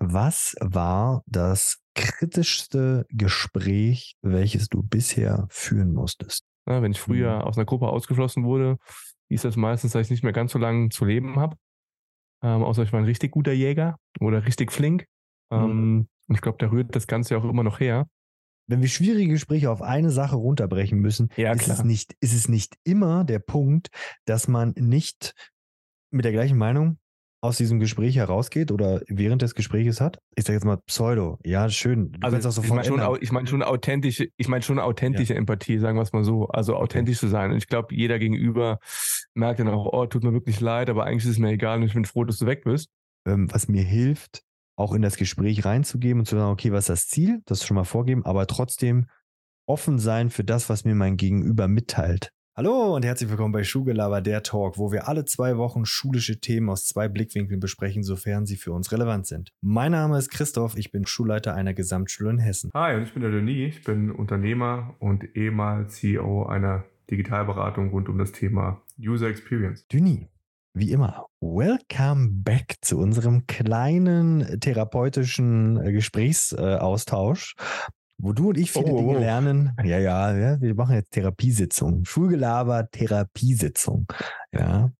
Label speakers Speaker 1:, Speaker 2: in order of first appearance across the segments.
Speaker 1: was war das kritischste Gespräch, welches du bisher führen musstest?
Speaker 2: Ja, wenn ich früher
Speaker 1: Mhm.
Speaker 2: aus einer Gruppe ausgeschlossen wurde, hieß das meistens, dass ich nicht mehr ganz so lange zu leben habe. Ähm, außer ich war ein richtig guter Jäger oder richtig flink. Ähm, und ich glaube, da rührt das Ganze ja auch immer noch her.
Speaker 1: Wenn wir schwierige Gespräche auf eine Sache runterbrechen müssen,
Speaker 2: Ja,
Speaker 1: ist, es nicht, ist es nicht immer der Punkt, dass man nicht mit der gleichen Meinung aus diesem Gespräch herausgeht oder während des Gesprächs hat? Ich sage jetzt mal Pseudo. Ja, schön. Du kannst auch
Speaker 2: ich
Speaker 1: sofort
Speaker 2: meine schon, au- ich meine schon authentische, ich meine schon authentische Empathie, sagen wir es mal so. Also authentisch zu sein. Und ich glaube, jeder gegenüber merkt dann auch, oh, tut mir wirklich leid, aber eigentlich ist es mir egal und ich bin froh, dass du weg bist.
Speaker 1: ähm, was mir hilft, auch in das Gespräch reinzugeben und zu sagen, okay, was ist das Ziel? Das schon mal vorgeben, aber trotzdem offen sein für das, was mir mein Gegenüber mitteilt. Hallo und herzlich willkommen bei Schulgelaber, der Talk, wo wir alle zwei Wochen schulische Themen aus zwei Blickwinkeln besprechen, sofern sie für uns relevant sind. Mein Name ist Christoph, ich bin Schulleiter einer Gesamtschule in Hessen.
Speaker 2: Hi, und ich bin der Denis. Ich bin Unternehmer und ehemals CEO einer Digitalberatung rund um das Thema User Experience.
Speaker 1: Düni, wie immer, welcome back zu unserem kleinen therapeutischen äh, Gesprächsaustausch, wo du und ich viele
Speaker 2: Oh,
Speaker 1: Dinge
Speaker 2: oh.
Speaker 1: lernen. Ja, ja, ja, wir machen jetzt Therapiesitzung. Schulgelaber, Therapiesitzung. Ja.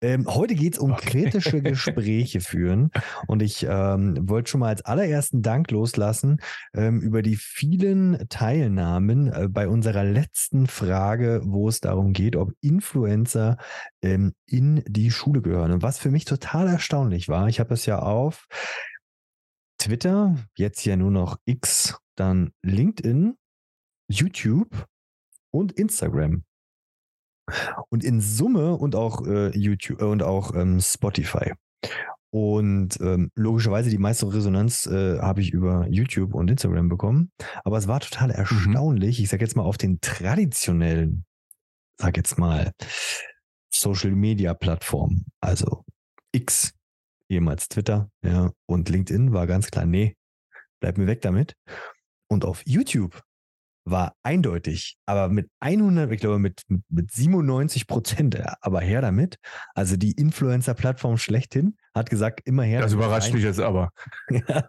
Speaker 1: Ähm, heute geht es um
Speaker 2: Okay.
Speaker 1: kritische Gespräche führen. Und ich ähm, wollte schon mal als allerersten Dank loslassen ähm, über die vielen Teilnahmen äh, bei unserer letzten Frage, wo es darum geht, ob Influencer ähm, in die Schule gehören. Und was für mich total erstaunlich war, ich habe es ja auf Twitter, jetzt ja nur noch X, dann LinkedIn, YouTube und Instagram. Und in Summe und auch äh, YouTube äh, und auch ähm, Spotify. Und ähm, logischerweise die meiste Resonanz äh, habe ich über YouTube und Instagram bekommen. Aber es war total erstaunlich. Ich sage jetzt mal auf den traditionellen, sag jetzt mal, Social Media Plattformen, also X, ehemals Twitter, ja, und LinkedIn war ganz klar, nee, bleib mir weg damit. Und auf YouTube war eindeutig, aber mit 100, ich glaube mit, mit, mit 97 Prozent, äh, aber her damit. Also die Influencer-Plattform schlechthin hat gesagt, immer her.
Speaker 2: Das überrascht mich jetzt aber.
Speaker 1: Ja.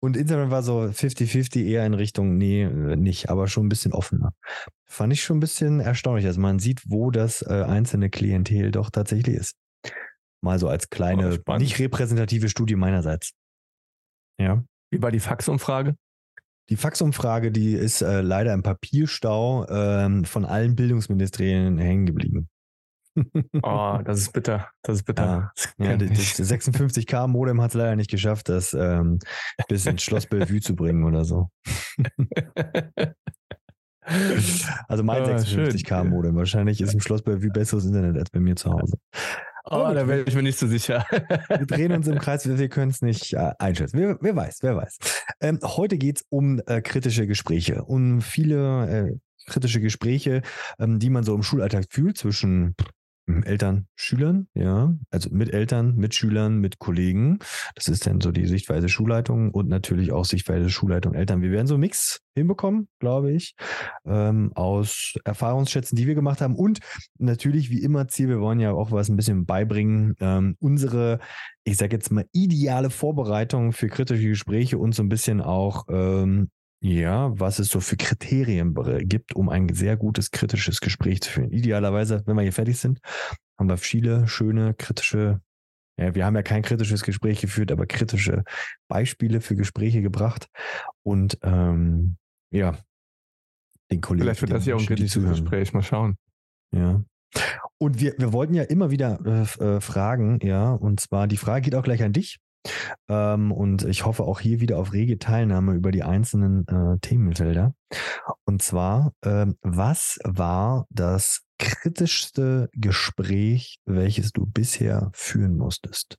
Speaker 1: Und Instagram war so 50-50 eher in Richtung, nee, äh, nicht, aber schon ein bisschen offener. Fand ich schon ein bisschen erstaunlich. Also man sieht, wo das äh, einzelne Klientel doch tatsächlich ist. Mal so als kleine, nicht repräsentative Studie meinerseits. Ja.
Speaker 2: Wie war die Faxumfrage?
Speaker 1: Die Faxumfrage, die ist äh, leider im Papierstau ähm, von allen Bildungsministerien hängen geblieben.
Speaker 2: Oh, das ist bitter. Das ist bitter.
Speaker 1: Ja.
Speaker 2: Das
Speaker 1: Ja, das
Speaker 2: ich.
Speaker 1: 56k Modem hat es leider nicht geschafft, das ähm, bis ins Schloss Bellevue zu bringen oder so. Also mein
Speaker 2: Ah,
Speaker 1: 56k
Speaker 2: schön.
Speaker 1: Modem. Wahrscheinlich ist im Schloss Bellevue besseres Internet als bei mir zu Hause.
Speaker 2: Oh, da wäre ich mir nicht so sicher.
Speaker 1: Wir drehen uns im Kreis, wir, wir können es nicht äh, einschätzen. Wer, wer weiß, wer weiß. Ähm, heute geht es um äh, kritische Gespräche, um viele äh, kritische Gespräche, ähm, die man so im Schulalltag fühlt zwischen Eltern, Schülern, ja, also mit Eltern, mit Schülern, mit Kollegen. Das ist dann so die Sichtweise Schulleitung und natürlich auch Sichtweise Schulleitung Eltern. Wir werden so einen Mix hinbekommen, glaube ich, ähm, aus Erfahrungsschätzen, die wir gemacht haben und natürlich wie immer Ziel, wir wollen ja auch was ein bisschen beibringen, ähm, unsere, ich sage jetzt mal, ideale Vorbereitung für kritische Gespräche und so ein bisschen auch, ähm, ja, was es so für Kriterien gibt, um ein sehr gutes kritisches Gespräch zu führen. Idealerweise, wenn wir hier fertig sind, haben wir viele schöne kritische, ja, wir haben ja kein kritisches Gespräch geführt, aber kritische Beispiele für Gespräche gebracht und ähm, ja, den Kollegen.
Speaker 2: Vielleicht wird das ja auch ein kritisches. Gespräch. Mal schauen.
Speaker 1: Ja. Und wir, wir wollten ja immer wieder äh, äh, fragen, ja, und zwar die Frage geht auch gleich an dich. Ähm, und ich hoffe auch hier wieder auf rege Teilnahme über die einzelnen äh, Themenfelder. Und zwar, ähm, was war das kritischste Gespräch, welches du bisher führen musstest?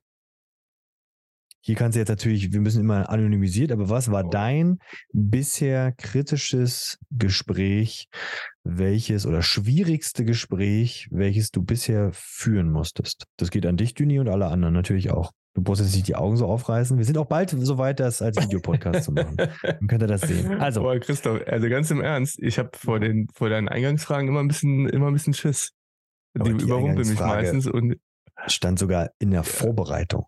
Speaker 1: Hier kannst du jetzt natürlich, wir müssen immer anonymisiert, aber was war dein bisher kritisches Gespräch, welches oder schwierigste Gespräch, welches du bisher führen musstest? Das geht an dich, Düni, und alle anderen natürlich auch. Du brauchst jetzt nicht die Augen so aufreißen. Wir sind auch bald so weit, das als Videopodcast zu machen. Dann könnt ihr das sehen. Also,
Speaker 2: Boah, Christoph, also ganz im Ernst, ich habe vor den vor deinen Eingangsfragen immer ein bisschen immer ein bisschen Schiss. Die
Speaker 1: die
Speaker 2: überrumpeln mich meistens und
Speaker 1: stand sogar in der Vorbereitung.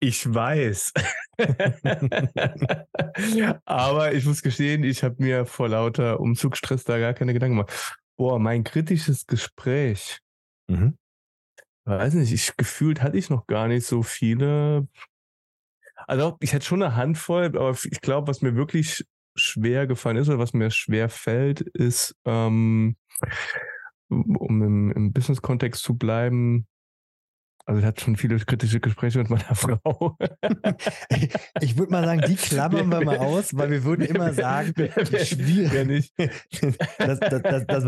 Speaker 2: ich weiß. Aber ich muss gestehen, ich habe mir vor lauter Umzugsstress da gar keine Gedanken gemacht. Boah, mein kritisches Gespräch. Mhm. Weiß nicht, ich gefühlt hatte ich noch gar nicht so viele. Also ich hätte schon eine Handvoll, aber ich glaube, was mir wirklich schwer gefallen ist oder was mir schwer fällt, ist, ähm, um im, im Business-Kontext zu bleiben, also ich hatte schon viele kritische Gespräche mit meiner Frau.
Speaker 1: ich würde mal sagen, die klammern wir mal aus, weil wir würden immer sagen, die, schwierig das, das, das, das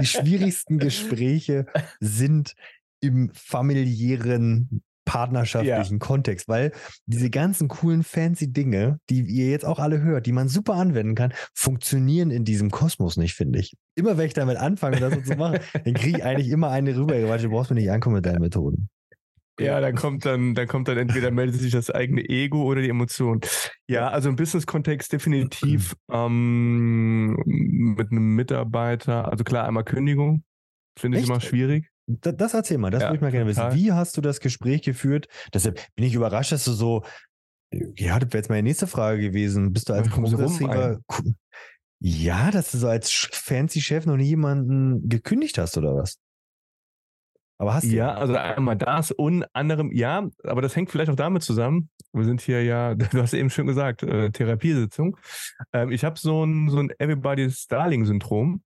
Speaker 1: die schwierigsten Gespräche sind im familiären partnerschaftlichen ja. Kontext, weil diese ganzen coolen fancy Dinge, die ihr jetzt auch alle hört, die man super anwenden kann, funktionieren in diesem Kosmos nicht, finde ich. Immer wenn ich damit anfange, das so zu machen, dann kriege ich eigentlich immer eine rüber, weil du brauchst mir nicht ankommen mit deinen Methoden.
Speaker 2: Ja, dann kommt dann, dann kommt dann entweder meldet sich das eigene Ego oder die Emotion. Ja, also im Business-Kontext definitiv ähm, mit einem Mitarbeiter, also klar, einmal Kündigung, finde ich immer schwierig.
Speaker 1: Das, das erzähl mal, das ja, würde ich mal gerne total. wissen. Wie hast du das Gespräch geführt? Deshalb bin ich überrascht, dass du so, ja, das wäre jetzt meine nächste Frage gewesen. Bist du als Progressiver, ja, dass du so als fancy Chef noch nie jemanden gekündigt hast oder was?
Speaker 2: Aber hast du. Ja, also einmal das und anderem, ja, aber das hängt vielleicht auch damit zusammen. Wir sind hier ja, du hast eben schon gesagt, äh, Therapiesitzung. Ähm, ich habe so ein, so ein Everybody's Darling-Syndrom.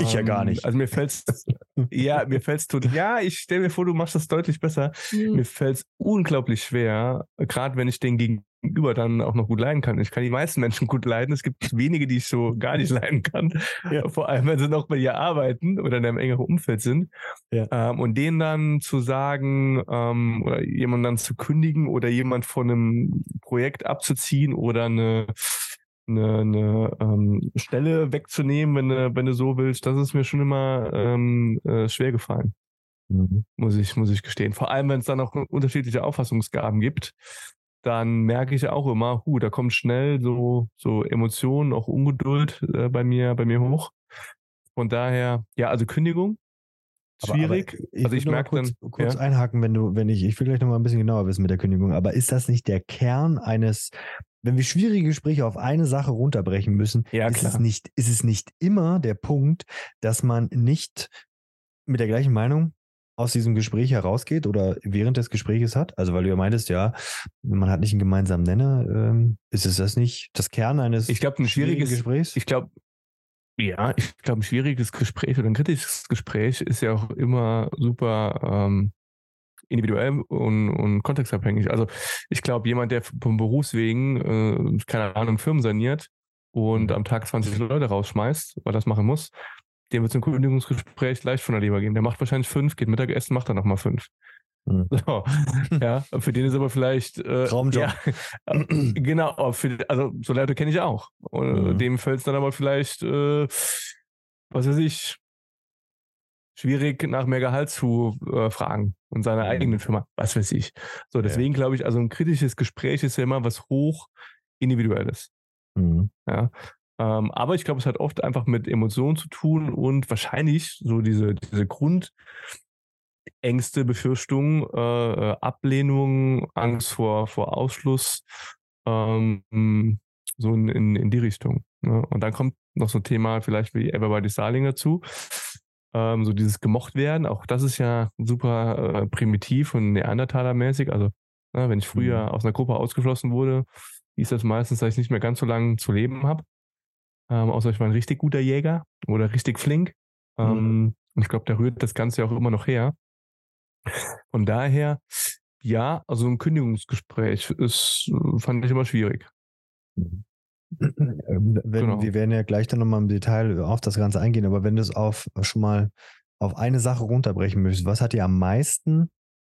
Speaker 1: Ich ja gar ähm, nicht.
Speaker 2: Also mir fällt's, ja, mir fällt's tut, ja, ich stelle mir vor, du machst das deutlich besser. Mhm. Mir fällt's unglaublich schwer, gerade wenn ich den gegenüber dann auch noch gut leiden kann. Ich kann die meisten Menschen gut leiden. Es gibt wenige, die ich so gar nicht leiden kann. Ja. Vor allem, wenn sie noch bei dir arbeiten oder in einem engeren Umfeld sind. Ja. Ähm, und denen dann zu sagen, ähm, oder jemanden dann zu kündigen oder jemand von einem Projekt abzuziehen oder eine eine, eine ähm, Stelle wegzunehmen, wenn du, wenn du so willst, das ist mir schon immer ähm, äh, schwer gefallen. Mhm. Muss ich, muss ich gestehen. Vor allem, wenn es dann auch unterschiedliche Auffassungsgaben gibt, dann merke ich auch immer, hu, da kommt schnell so, so Emotionen, auch Ungeduld äh, bei mir, bei mir hoch. Von daher, ja, also Kündigung, schwierig. Aber, aber
Speaker 1: ich also ich merke kurz, dann kurz ja? einhaken, wenn du, wenn ich, ich will gleich noch mal ein bisschen genauer wissen mit der Kündigung. Aber ist das nicht der Kern eines wenn wir schwierige Gespräche auf eine Sache runterbrechen müssen, ja, ist, es nicht, ist es nicht immer der Punkt, dass man nicht mit der gleichen Meinung aus diesem Gespräch herausgeht oder während des Gesprächs hat? Also, weil du ja meintest, ja, man hat nicht einen gemeinsamen Nenner. Ähm, ist es das nicht das Kern eines
Speaker 2: ich glaub, ein schwieriges Gesprächs? Ich glaube, ja, ich glaube, ein schwieriges Gespräch oder ein kritisches Gespräch ist ja auch immer super ähm, individuell und, und kontextabhängig. Also ich glaube, jemand, der vom Berufswegen, äh, keine Ahnung, Firmen saniert und mhm. am Tag 20 Leute rausschmeißt, weil das machen muss, dem wird es ein Kündigungsgespräch leicht von der Leber gehen. Der macht wahrscheinlich fünf, geht Mittagessen, macht dann nochmal fünf. Mhm. So, ja, für den ist aber vielleicht
Speaker 1: äh, Traumjob. Ja,
Speaker 2: genau, für, also so Leute kenne ich auch. Und mhm. dem fällt es dann aber vielleicht, äh, was weiß ich, schwierig nach mehr Gehalt zu äh, fragen und seiner mhm. eigenen Firma, was weiß ich. So, deswegen ja. glaube ich, also ein kritisches Gespräch ist ja immer was hoch individuelles. Mhm. Ja. Ähm, aber ich glaube, es hat oft einfach mit Emotionen zu tun und wahrscheinlich so diese, diese Grundängste, Befürchtungen, äh, äh, Ablehnung, Angst vor, vor Ausschluss, ähm, so in, in, in die Richtung. Ne? Und dann kommt noch so ein Thema vielleicht wie Everybody Starling dazu ähm, so dieses gemocht werden, auch das ist ja super äh, primitiv und Neandertaler-mäßig. Also, na, ne, wenn ich früher mhm. aus einer Gruppe ausgeschlossen wurde, hieß das meistens, dass ich nicht mehr ganz so lange zu leben habe. Ähm, außer ich war ein richtig guter Jäger oder richtig flink. Ähm, mhm. Und ich glaube, da rührt das Ganze ja auch immer noch her. Von daher, ja, also ein Kündigungsgespräch ist, fand ich immer schwierig.
Speaker 1: Mhm. Ähm, wenn, genau. Wir werden ja gleich dann nochmal im Detail auf das Ganze eingehen, aber wenn du es auf schon mal auf eine Sache runterbrechen möchtest, was hat dir am meisten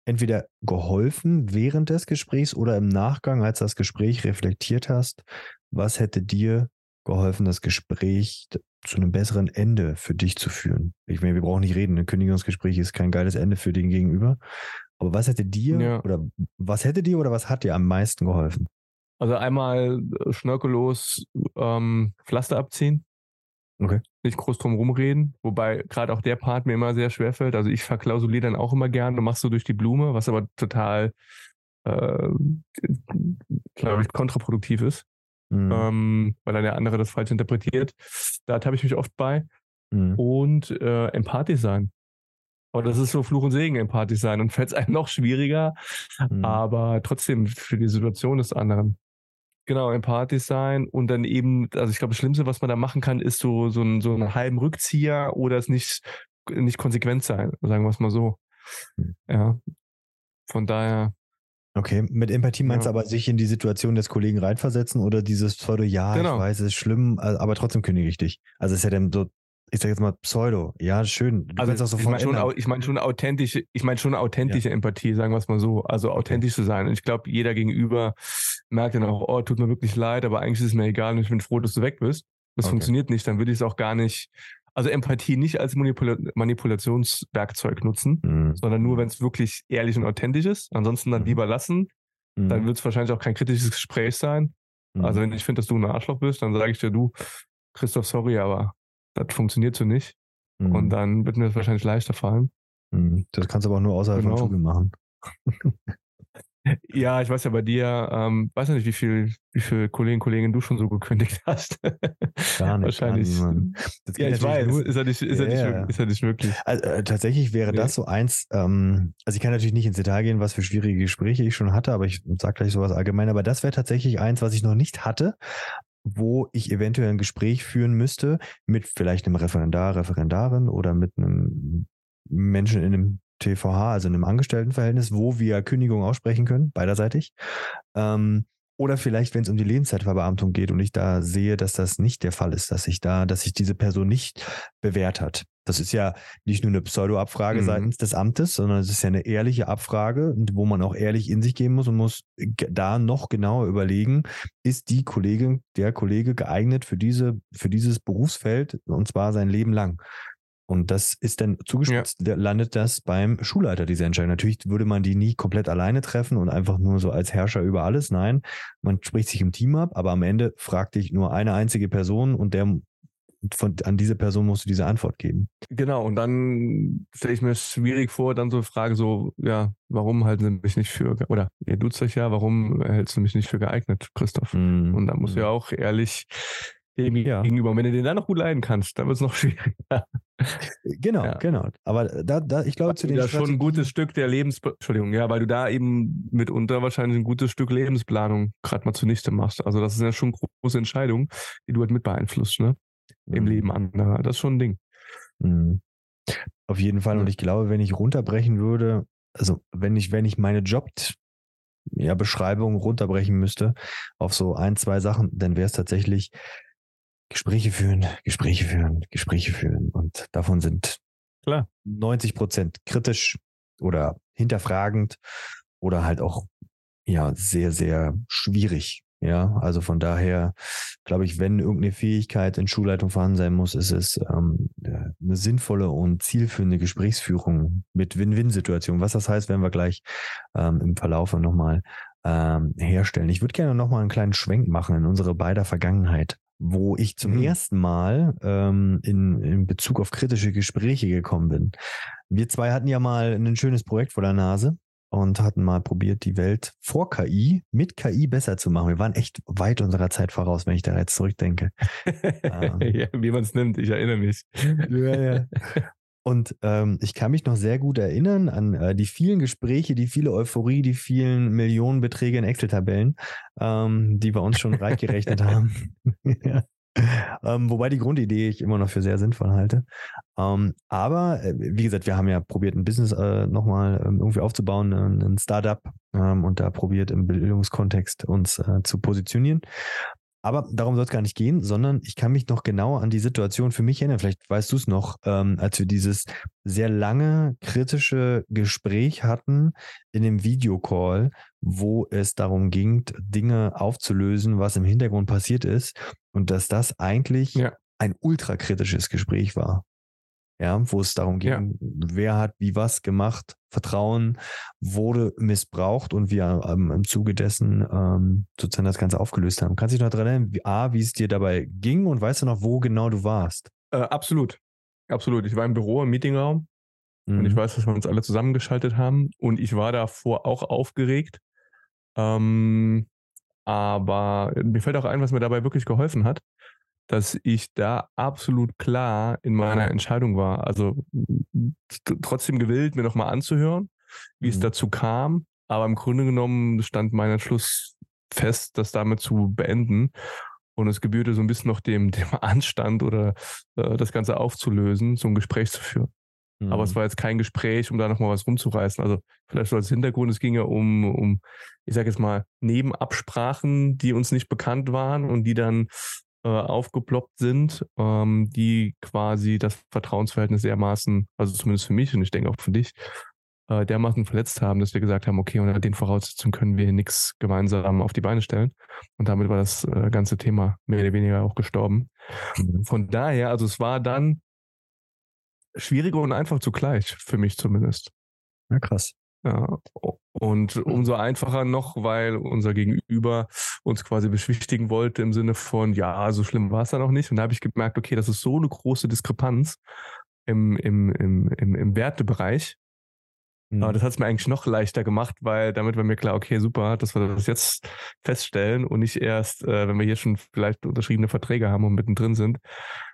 Speaker 1: entweder geholfen während des Gesprächs oder im Nachgang, als das Gespräch reflektiert hast? Was hätte dir geholfen, das Gespräch zu einem besseren Ende für dich zu führen? Ich meine, wir brauchen nicht reden, ein Kündigungsgespräch ist kein geiles Ende für den Gegenüber. Aber was hätte dir ja. oder was hätte dir oder was hat dir am meisten geholfen?
Speaker 2: Also einmal äh, schnörkellos ähm, Pflaster abziehen. Okay. Nicht groß drum rumreden, wobei gerade auch der Part mir immer sehr schwer fällt. Also ich verklausuliere dann auch immer gern und machst so durch die Blume, was aber total äh, glaube ich, kontraproduktiv ist, mhm. ähm, weil dann der andere das falsch interpretiert. Da habe ich mich oft bei. Mhm. Und äh, empathisch sein. Aber das ist so Fluch und Segen, empathisch sein. Und fällt es einem noch schwieriger, mhm. aber trotzdem für die Situation des anderen. Genau, empathisch sein und dann eben, also ich glaube, das Schlimmste, was man da machen kann, ist so, so, ein, so einen halben Rückzieher oder es nicht, nicht konsequent sein, sagen wir es mal so. Hm. Ja. Von daher.
Speaker 1: Okay, mit Empathie meinst du aber sich in die Situation des Kollegen reinversetzen oder dieses Pseudo, ja, genau. ich weiß, es ist schlimm, aber trotzdem kündige ich dich. Also es ist ja dann so ich sag jetzt mal Pseudo. Ja, schön.
Speaker 2: Du also, auch sofort ich meine schon, ich mein schon authentische, ich meine schon authentische ja. Empathie, sagen wir es mal so. Also authentisch zu sein. Und ich glaube, jeder gegenüber merkt dann auch, oh, tut mir wirklich leid, aber eigentlich ist es mir egal und ich bin froh, dass du weg bist. Das okay. funktioniert nicht, dann würde ich es auch gar nicht, also Empathie nicht als Manipula Manipulationswerkzeug nutzen, mhm. sondern nur, wenn es wirklich ehrlich und authentisch ist. Ansonsten dann mhm. lieber lassen. Mhm. Dann wird es wahrscheinlich auch kein kritisches Gespräch sein. Also mhm. wenn ich finde, dass du ein Arschloch bist, dann sage ich dir, du, Christoph, sorry, aber das funktioniert so nicht. Mhm. Und dann wird mir das wahrscheinlich leichter fallen.
Speaker 1: Mhm. Das kannst du aber auch nur außerhalb genau. von Schule machen.
Speaker 2: ja, ich weiß ja bei dir, ähm, weiß ja nicht, wie viel, wie viele Kollegen, Kolleginnen du schon so gekündigt hast.
Speaker 1: Gar nicht.
Speaker 2: Wahrscheinlich. Nicht, ja, ich weiß. Nur, ist, er nicht, ist, ja, er nicht, ist er nicht möglich.
Speaker 1: Also, äh, tatsächlich wäre ja. das so eins, ähm, also ich kann natürlich nicht ins Detail gehen, was für schwierige Gespräche ich schon hatte, aber ich sage gleich sowas allgemein, aber das wäre tatsächlich eins, was ich noch nicht hatte, wo ich eventuell ein Gespräch führen müsste mit vielleicht einem Referendar, Referendarin oder mit einem Menschen in einem TVH, also in einem Angestelltenverhältnis, wo wir Kündigung aussprechen können, beiderseitig. Ähm, oder vielleicht, wenn es um die Lebenszeitverbeamtung geht und ich da sehe, dass das nicht der Fall ist, dass sich da, dass sich diese Person nicht bewährt hat. Das ist ja nicht nur eine Pseudo-Abfrage mhm. seitens des Amtes, sondern es ist ja eine ehrliche Abfrage, wo man auch ehrlich in sich gehen muss und muss da noch genauer überlegen, ist die Kollegin, der Kollege geeignet für diese, für dieses Berufsfeld und zwar sein Leben lang. Und das ist dann zugespitzt, ja. landet das beim Schulleiter, diese Entscheidung. Natürlich würde man die nie komplett alleine treffen und einfach nur so als Herrscher über alles. Nein, man spricht sich im Team ab, aber am Ende fragt dich nur eine einzige Person und der von, an diese Person musst du diese Antwort geben.
Speaker 2: Genau, und dann stelle ich mir schwierig vor, dann so Frage so, ja, warum halten sie mich nicht für, oder ihr duzt euch ja, warum hältst du mich nicht für geeignet, Christoph? Mm. Und da musst du ja auch ehrlich dem ja. gegenüber. Und wenn du den dann noch gut leiden kannst, dann wird es noch schwieriger.
Speaker 1: Genau, ja. genau. Aber da, da, ich glaube, zu den
Speaker 2: Ja, schon ein gutes Stück der Lebens, Entschuldigung, ja, weil du da eben mitunter wahrscheinlich ein gutes Stück Lebensplanung gerade mal zunichte machst. Also das ist ja schon eine große Entscheidung, die du halt mit beeinflusst, ne? Im mhm. Leben anderer. Das ist schon ein Ding.
Speaker 1: Mhm. Auf jeden Fall. Und ich glaube, wenn ich runterbrechen würde, also wenn ich, wenn ich meine Job ja, Beschreibung runterbrechen müsste auf so ein, zwei Sachen, dann wäre es tatsächlich Gespräche führen, Gespräche führen, Gespräche führen. Und davon sind klar 90 Prozent kritisch oder hinterfragend oder halt auch ja sehr, sehr schwierig. Ja, also von daher glaube ich, wenn irgendeine Fähigkeit in Schulleitung vorhanden sein muss, ist es ähm, eine sinnvolle und zielführende Gesprächsführung mit Win-Win-Situationen. Was das heißt, werden wir gleich ähm, im Verlauf nochmal ähm, herstellen. Ich würde gerne nochmal einen kleinen Schwenk machen in unsere beider Vergangenheit wo ich zum mhm. ersten Mal ähm, in, in Bezug auf kritische Gespräche gekommen bin. Wir zwei hatten ja mal ein schönes Projekt vor der Nase und hatten mal probiert, die Welt vor KI mit KI besser zu machen. Wir waren echt weit unserer Zeit voraus, wenn ich da jetzt zurückdenke.
Speaker 2: ähm, ja, wie man es nimmt, ich erinnere mich. ja, ja.
Speaker 1: Und ähm, ich kann mich noch sehr gut erinnern an äh, die vielen Gespräche, die viele Euphorie, die vielen Millionenbeträge in Excel-Tabellen, ähm, die wir uns schon reich gerechnet haben. ja. ähm, wobei die Grundidee ich immer noch für sehr sinnvoll halte. Ähm, aber äh, wie gesagt, wir haben ja probiert, ein Business äh, nochmal ähm, irgendwie aufzubauen, äh, ein Startup ähm, und da probiert im Bildungskontext uns äh, zu positionieren. Aber darum soll es gar nicht gehen, sondern ich kann mich noch genauer an die Situation für mich erinnern. Vielleicht weißt du es noch, ähm, als wir dieses sehr lange kritische Gespräch hatten in dem Videocall, wo es darum ging, Dinge aufzulösen, was im Hintergrund passiert ist und dass das eigentlich ja. ein ultrakritisches Gespräch war ja, wo es darum ging, ja. wer hat wie was gemacht, Vertrauen wurde missbraucht und wir ähm, im Zuge dessen ähm, sozusagen das Ganze aufgelöst haben. Kannst du dich noch daran erinnern, wie, A, wie es dir dabei ging und weißt du noch, wo genau du warst?
Speaker 2: Äh, absolut. Absolut. Ich war im Büro, im Meetingraum mhm. und ich mhm. weiß, dass wir uns alle zusammengeschaltet haben und ich war davor auch aufgeregt Ähm, aber mir fällt auch ein, was mir dabei wirklich geholfen hat, dass ich da absolut klar in meiner Entscheidung war. Also trotzdem gewillt, mir nochmal anzuhören, wie mhm. es dazu kam. Aber im Grunde genommen stand mein Entschluss fest, das damit zu beenden. Und es gebührte so ein bisschen noch dem, dem Anstand oder äh, das Ganze aufzulösen, so ein Gespräch zu führen. Mhm. Aber es mhm. war jetzt kein Gespräch, um da nochmal was rumzureißen. Also vielleicht so als Hintergrund, es ging ja um, um ich sage jetzt mal, Nebenabsprachen, die uns nicht bekannt waren und die dann äh, aufgeploppt sind, ähm, die quasi das Vertrauensverhältnis dermaßen, also zumindest für mich und ich denke auch für dich, äh, dermaßen verletzt haben, dass wir gesagt haben, okay, unter den Voraussetzungen können wir hier nichts gemeinsam auf die Beine stellen. Und damit war das äh, ganze Thema mehr oder weniger auch gestorben. Mhm. Von daher, also es war dann schwieriger und einfach zugleich, für mich zumindest.
Speaker 1: Ja, krass.
Speaker 2: Ja, und umso einfacher noch, weil unser Gegenüber uns quasi beschwichtigen wollte im Sinne von, ja, so schlimm war es dann auch nicht. Und da habe ich gemerkt, okay, das ist so eine große Diskrepanz im, im, im, im, im Wertebereich. Mhm. Aber das hat es mir eigentlich noch leichter gemacht, weil damit war mir klar, okay, super, dass wir das jetzt feststellen und nicht erst, äh, wenn wir hier schon vielleicht unterschriebene Verträge haben und mittendrin sind,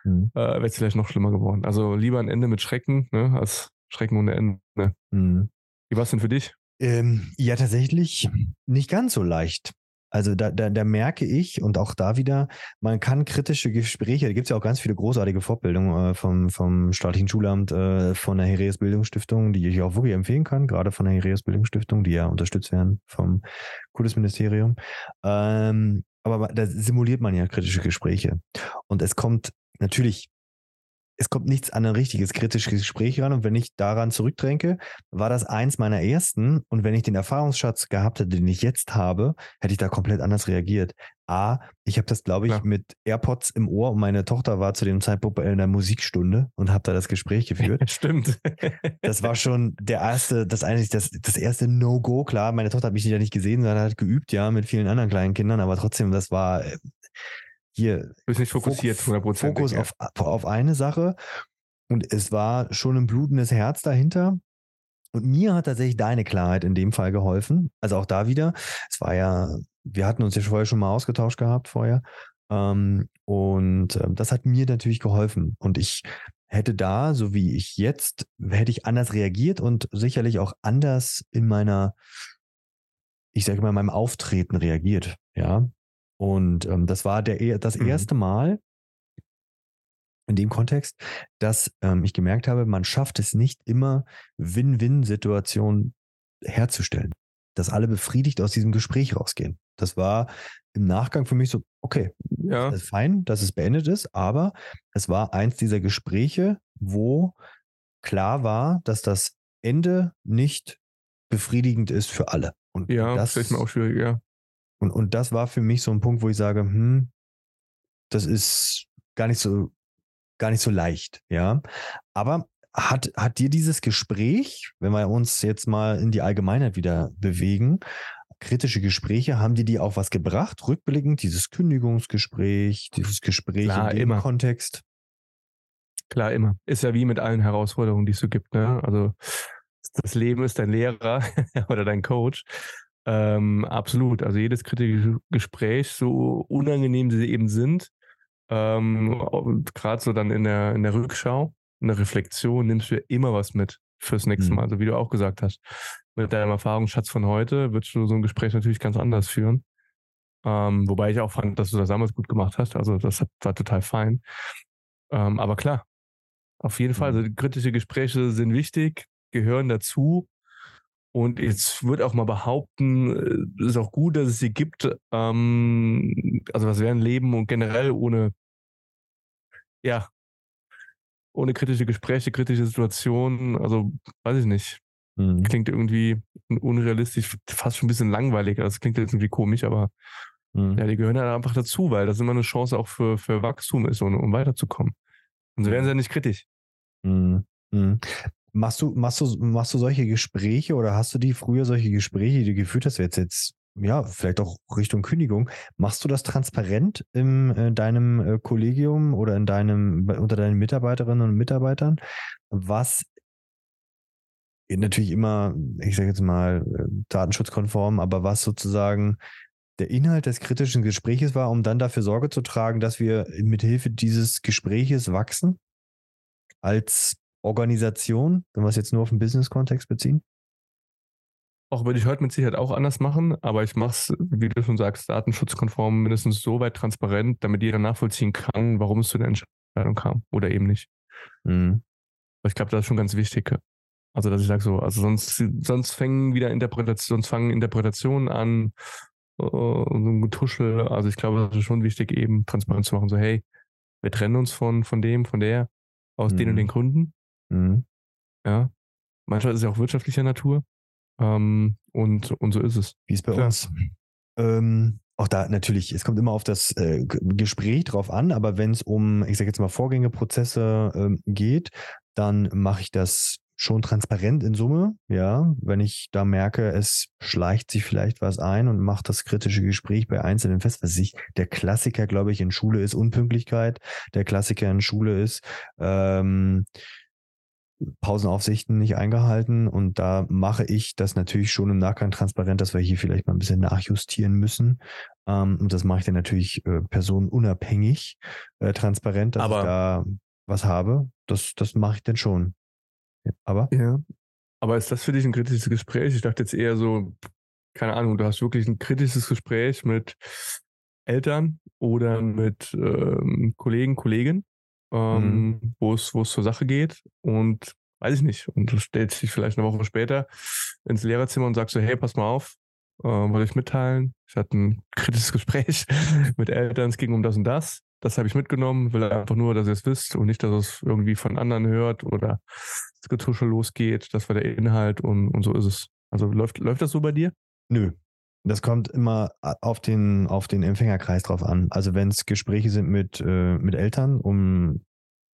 Speaker 2: mhm. äh, wäre es vielleicht noch schlimmer geworden. Also lieber ein Ende mit Schrecken, ne, als Schrecken ohne Ende. Mhm. Wie war es denn für dich?
Speaker 1: Ähm, ja, tatsächlich nicht ganz so leicht. Also da, da, da merke ich und auch da wieder, man kann kritische Gespräche, da gibt es ja auch ganz viele großartige Fortbildungen äh, vom, vom staatlichen Schulamt, äh, von der Hereus Bildungsstiftung, die ich auch wirklich empfehlen kann, gerade von der Hereus Bildungsstiftung, die ja unterstützt werden vom Kultusministerium. Ähm, aber da simuliert man ja kritische Gespräche. Und es kommt natürlich es kommt nichts an ein richtiges kritisches Gespräch ran. Und wenn ich daran zurückdenke, war das eins meiner ersten. Und wenn ich den Erfahrungsschatz gehabt hätte, den ich jetzt habe, hätte ich da komplett anders reagiert. A, ich habe das, glaube ich, Klar. mit AirPods im Ohr und meine Tochter war zu dem Zeitpunkt in der Musikstunde und habe da das Gespräch geführt.
Speaker 2: Stimmt.
Speaker 1: das war schon der erste, das eigentlich das, das erste No-Go. Klar, meine Tochter hat mich ja nicht gesehen, sondern hat geübt, ja, mit vielen anderen kleinen Kindern, aber trotzdem, das war äh, hier.
Speaker 2: Du bist nicht fokussiert,
Speaker 1: 100%. Fokus auf, auf eine Sache. Und es war schon ein blutendes Herz dahinter. Und mir hat tatsächlich deine Klarheit in dem Fall geholfen. Also auch da wieder. Es war ja, wir hatten uns ja vorher schon mal ausgetauscht gehabt vorher. Ähm, und ähm, das hat mir natürlich geholfen. Und ich hätte da, so wie ich jetzt, hätte ich anders reagiert und sicherlich auch anders in meiner, ich sage mal, in meinem Auftreten reagiert. Ja. Und ähm, das war der, das mhm. erste Mal in dem Kontext, dass ähm, ich gemerkt habe, man schafft es nicht immer, Win-Win-Situationen herzustellen. Dass alle befriedigt aus diesem Gespräch rausgehen. Das war im Nachgang für mich so, okay, ja. das ist fein, dass es beendet ist, aber es war eins dieser Gespräche, wo klar war, dass das Ende nicht befriedigend ist für alle.
Speaker 2: Und ja, das ist mir auch schwierig, ja.
Speaker 1: Und, und das war für mich so ein Punkt, wo ich sage, hm, das ist gar nicht so, gar nicht so leicht, ja. Aber hat, hat dir dieses Gespräch, wenn wir uns jetzt mal in die Allgemeinheit wieder bewegen, kritische Gespräche, haben die dir auch was gebracht, rückblickend, dieses Kündigungsgespräch, dieses Gespräch
Speaker 2: Klar,
Speaker 1: in dem immer. Kontext?
Speaker 2: Klar, immer. Ist ja wie mit allen Herausforderungen, die es so gibt. Ne? Also das Leben ist dein Lehrer oder dein Coach. Ähm, absolut. Also jedes kritische Gespräch, so unangenehm sie eben sind, ähm, gerade so dann in der, in der Rückschau, in der Reflexion, nimmst du ja immer was mit fürs nächste mhm. Mal. Also wie du auch gesagt hast, mit deinem Erfahrungsschatz von heute würdest du so ein Gespräch natürlich ganz anders führen. Ähm, wobei ich auch fand, dass du das damals gut gemacht hast. Also das war total fein. Ähm, aber klar, auf jeden Fall, mhm. also kritische Gespräche sind wichtig, gehören dazu. Und jetzt würde auch mal behaupten, es ist auch gut, dass es sie gibt. Ähm, also was wäre ein Leben und generell ohne, ja, ohne kritische Gespräche, kritische Situationen, also weiß ich nicht. Mhm. Klingt irgendwie unrealistisch, fast schon ein bisschen langweilig. Das klingt jetzt irgendwie komisch, aber mhm. ja, die gehören ja einfach dazu, weil das immer eine Chance auch für, für Wachstum ist und um weiterzukommen. Und so wären sie ja nicht kritisch.
Speaker 1: Mhm. Machst du, machst du, machst du solche Gespräche oder hast du die früher solche Gespräche, die du geführt hast, jetzt jetzt, ja, vielleicht auch Richtung Kündigung, machst du das transparent in äh, deinem äh, Kollegium oder in deinem, unter deinen Mitarbeiterinnen und Mitarbeitern, was natürlich immer, ich sage jetzt mal, äh, datenschutzkonform, aber was sozusagen der Inhalt des kritischen Gespräches war, um dann dafür Sorge zu tragen, dass wir mit Hilfe dieses Gespräches wachsen? Als Organisation, wenn wir es jetzt nur auf den Business-Kontext beziehen?
Speaker 2: Auch würde ich heute mit Sicherheit auch anders machen, aber ich mache es, wie du schon sagst, datenschutzkonform, mindestens so weit transparent, damit jeder nachvollziehen kann, warum es zu der Entscheidung kam oder eben nicht. Mhm. Ich glaube, das ist schon ganz wichtig. Also, dass ich sage so, also sonst, sonst fängen wieder Interpretationen, sonst fangen Interpretationen an, äh, so ein Getuschel. Also ich glaube, das ist schon wichtig, eben transparent zu machen, so, hey, wir trennen uns von, von dem, von der, aus mhm. den und den mhm. Gründen. Mhm. Ja. Manchmal ist es ja auch wirtschaftlicher Natur. Ähm, und, und so ist es.
Speaker 1: Wie es bei Klar. uns. Ähm, auch da natürlich, es kommt immer auf das äh, Gespräch drauf an, aber wenn es um, ich sage jetzt mal, Vorgängeprozesse ähm, geht, dann mache ich das schon transparent in Summe, ja, wenn ich da merke, es schleicht sich vielleicht was ein und macht das kritische Gespräch bei Einzelnen fest, was sich der Klassiker, glaube ich, in Schule ist Unpünktlichkeit, der Klassiker in Schule ist ähm, Pausenaufsichten nicht eingehalten und da mache ich das natürlich schon im Nachgang transparent, dass wir hier vielleicht mal ein bisschen nachjustieren müssen. Ähm, und das mache ich dann natürlich äh, personenunabhängig äh, transparent, dass Aber ich da was habe. Das, das mache ich dann schon.
Speaker 2: Aber? Ja. Aber ist das für dich ein kritisches Gespräch? Ich dachte jetzt eher so, keine Ahnung, du hast wirklich ein kritisches Gespräch mit Eltern oder mit ähm, Kollegen, Kolleginnen, ähm, mhm. wo es wo es zur Sache geht und weiß ich nicht. Und du stellst dich vielleicht eine Woche später ins Lehrerzimmer und sagst so, hey, pass mal auf, äh, wollte ich mitteilen. Ich hatte ein kritisches Gespräch mit Eltern, es ging um das und das. Das habe ich mitgenommen, will einfach nur, dass ihr es wisst und nicht, dass es irgendwie von anderen hört oder das Getuschel losgeht. Das war der Inhalt und, und so ist es. Also läuft, läuft das so bei dir?
Speaker 1: Nö. Das kommt immer auf den, auf den Empfängerkreis drauf an. Also wenn es Gespräche sind mit, äh, mit Eltern, um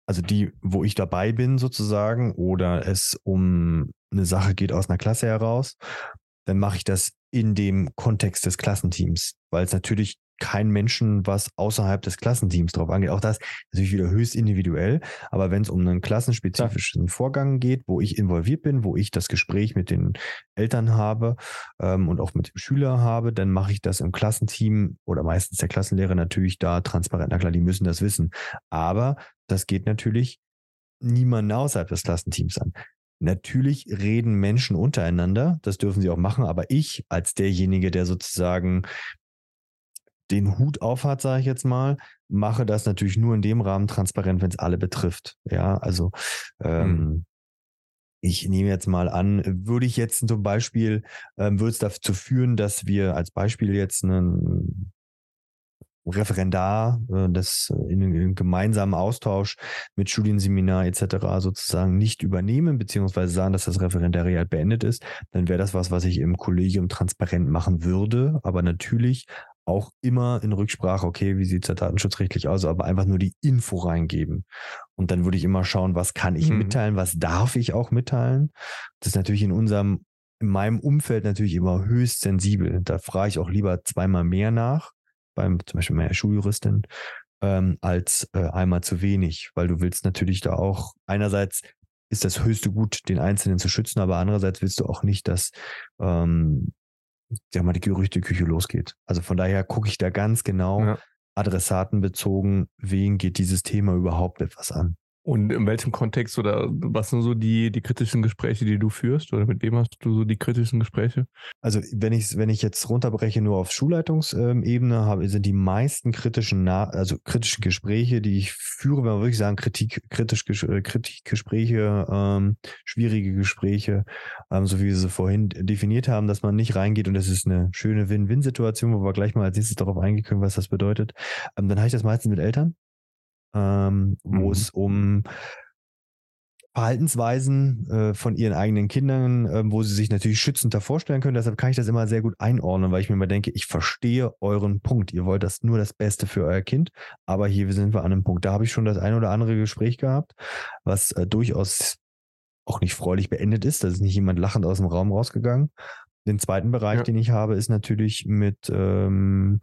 Speaker 1: also die, wo ich dabei bin sozusagen, oder es um eine Sache geht aus einer Klasse heraus, dann mache ich das in dem Kontext des Klassenteams, weil es natürlich kein Menschen was außerhalb des Klassenteams drauf angeht. Auch das natürlich wieder höchst individuell. Aber wenn es um einen klassenspezifischen. Vorgang geht, wo ich involviert bin, wo ich das Gespräch mit den Eltern habe ähm, und auch mit dem Schüler habe, dann mache ich das im Klassenteam oder meistens der Klassenlehrer natürlich da transparent. Na klar, die müssen das wissen. Aber das geht natürlich niemanden außerhalb des Klassenteams an. Natürlich reden Menschen untereinander, das dürfen sie auch machen, aber ich als derjenige, der sozusagen den Hut aufhat, sage ich jetzt mal, mache das natürlich nur in dem Rahmen transparent, wenn es alle betrifft. Ja, also ähm, mhm. ich nehme jetzt mal an, würde ich jetzt zum Beispiel, ähm, würde es dazu führen, dass wir als Beispiel jetzt einen Referendar, äh, das in, in gemeinsamen Austausch mit Studienseminar etc. sozusagen nicht übernehmen, beziehungsweise sagen, dass das Referendariat beendet ist, dann wäre das was, was ich im Kollegium transparent machen würde. Aber natürlich auch immer in Rücksprache, okay, wie sieht es da datenschutzrechtlich aus, aber einfach nur die Info reingeben. Und dann würde ich immer schauen, was kann ich mhm. mitteilen, was darf ich auch mitteilen. Das ist natürlich in unserem, in meinem Umfeld natürlich immer höchst sensibel. Da frage ich auch lieber zweimal mehr nach, beim zum Beispiel meiner Schuljuristin, ähm, als äh, einmal zu wenig, weil du willst natürlich da auch einerseits ist das höchste Gut, den Einzelnen zu schützen, aber andererseits willst du auch nicht, dass ähm, sag mal, die Gerüchteküche losgeht. Also von daher gucke ich da ganz genau ja. adressatenbezogen, wen geht dieses Thema überhaupt etwas an.
Speaker 2: Und in welchem Kontext oder was sind so die, die kritischen Gespräche, die du führst? Oder mit wem hast du so die kritischen Gespräche?
Speaker 1: Also wenn ich, wenn ich jetzt runterbreche nur auf Schulleitungsebene, sind die meisten kritischen, also kritischen Gespräche, die ich führe, wenn man wirklich sagen, Kritik, kritisch, äh, Kritikgespräche, ähm, schwierige Gespräche, ähm, so wie wir sie vorhin definiert haben, dass man nicht reingeht und das ist eine schöne Win-Win-Situation, wo wir gleich mal als nächstes darauf eingehen können, was das bedeutet. Ähm, dann habe ich das meistens mit Eltern ähm, wo mhm. es um Verhaltensweisen äh, von ihren eigenen Kindern, äh, wo sie sich natürlich schützender vorstellen können. Deshalb kann ich das immer sehr gut einordnen, weil ich mir immer denke, ich verstehe euren Punkt. Ihr wollt das nur das Beste für euer Kind, aber hier sind wir an einem Punkt. Da habe ich schon das ein oder andere Gespräch gehabt, was äh, durchaus auch nicht freulich beendet ist. Da ist nicht jemand lachend aus dem Raum rausgegangen. Den zweiten Bereich, ja. den ich habe, ist natürlich mit, ähm,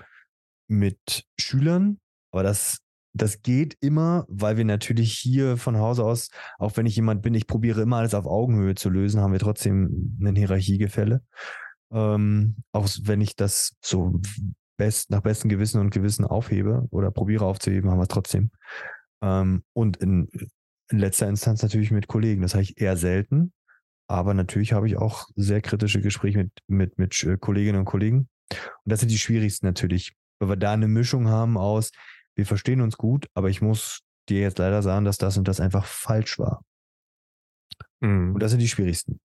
Speaker 1: mit Schülern, aber das das geht immer, weil wir natürlich hier von Hause aus, auch wenn ich jemand bin, ich probiere immer alles auf Augenhöhe zu lösen, haben wir trotzdem ein Hierarchiegefälle. Ähm, auch wenn ich das so best, nach bestem Gewissen und Gewissen aufhebe oder probiere aufzuheben, haben wir es trotzdem. Ähm, und in, in letzter Instanz natürlich mit Kollegen. Das habe ich eher selten. Aber natürlich habe ich auch sehr kritische Gespräche mit, mit, mit äh, Kolleginnen und Kollegen. Und das sind die schwierigsten natürlich, weil wir da eine Mischung haben aus, wir verstehen uns gut, aber ich muss dir jetzt leider sagen, dass das und das einfach falsch war. Mhm. Und das sind die schwierigsten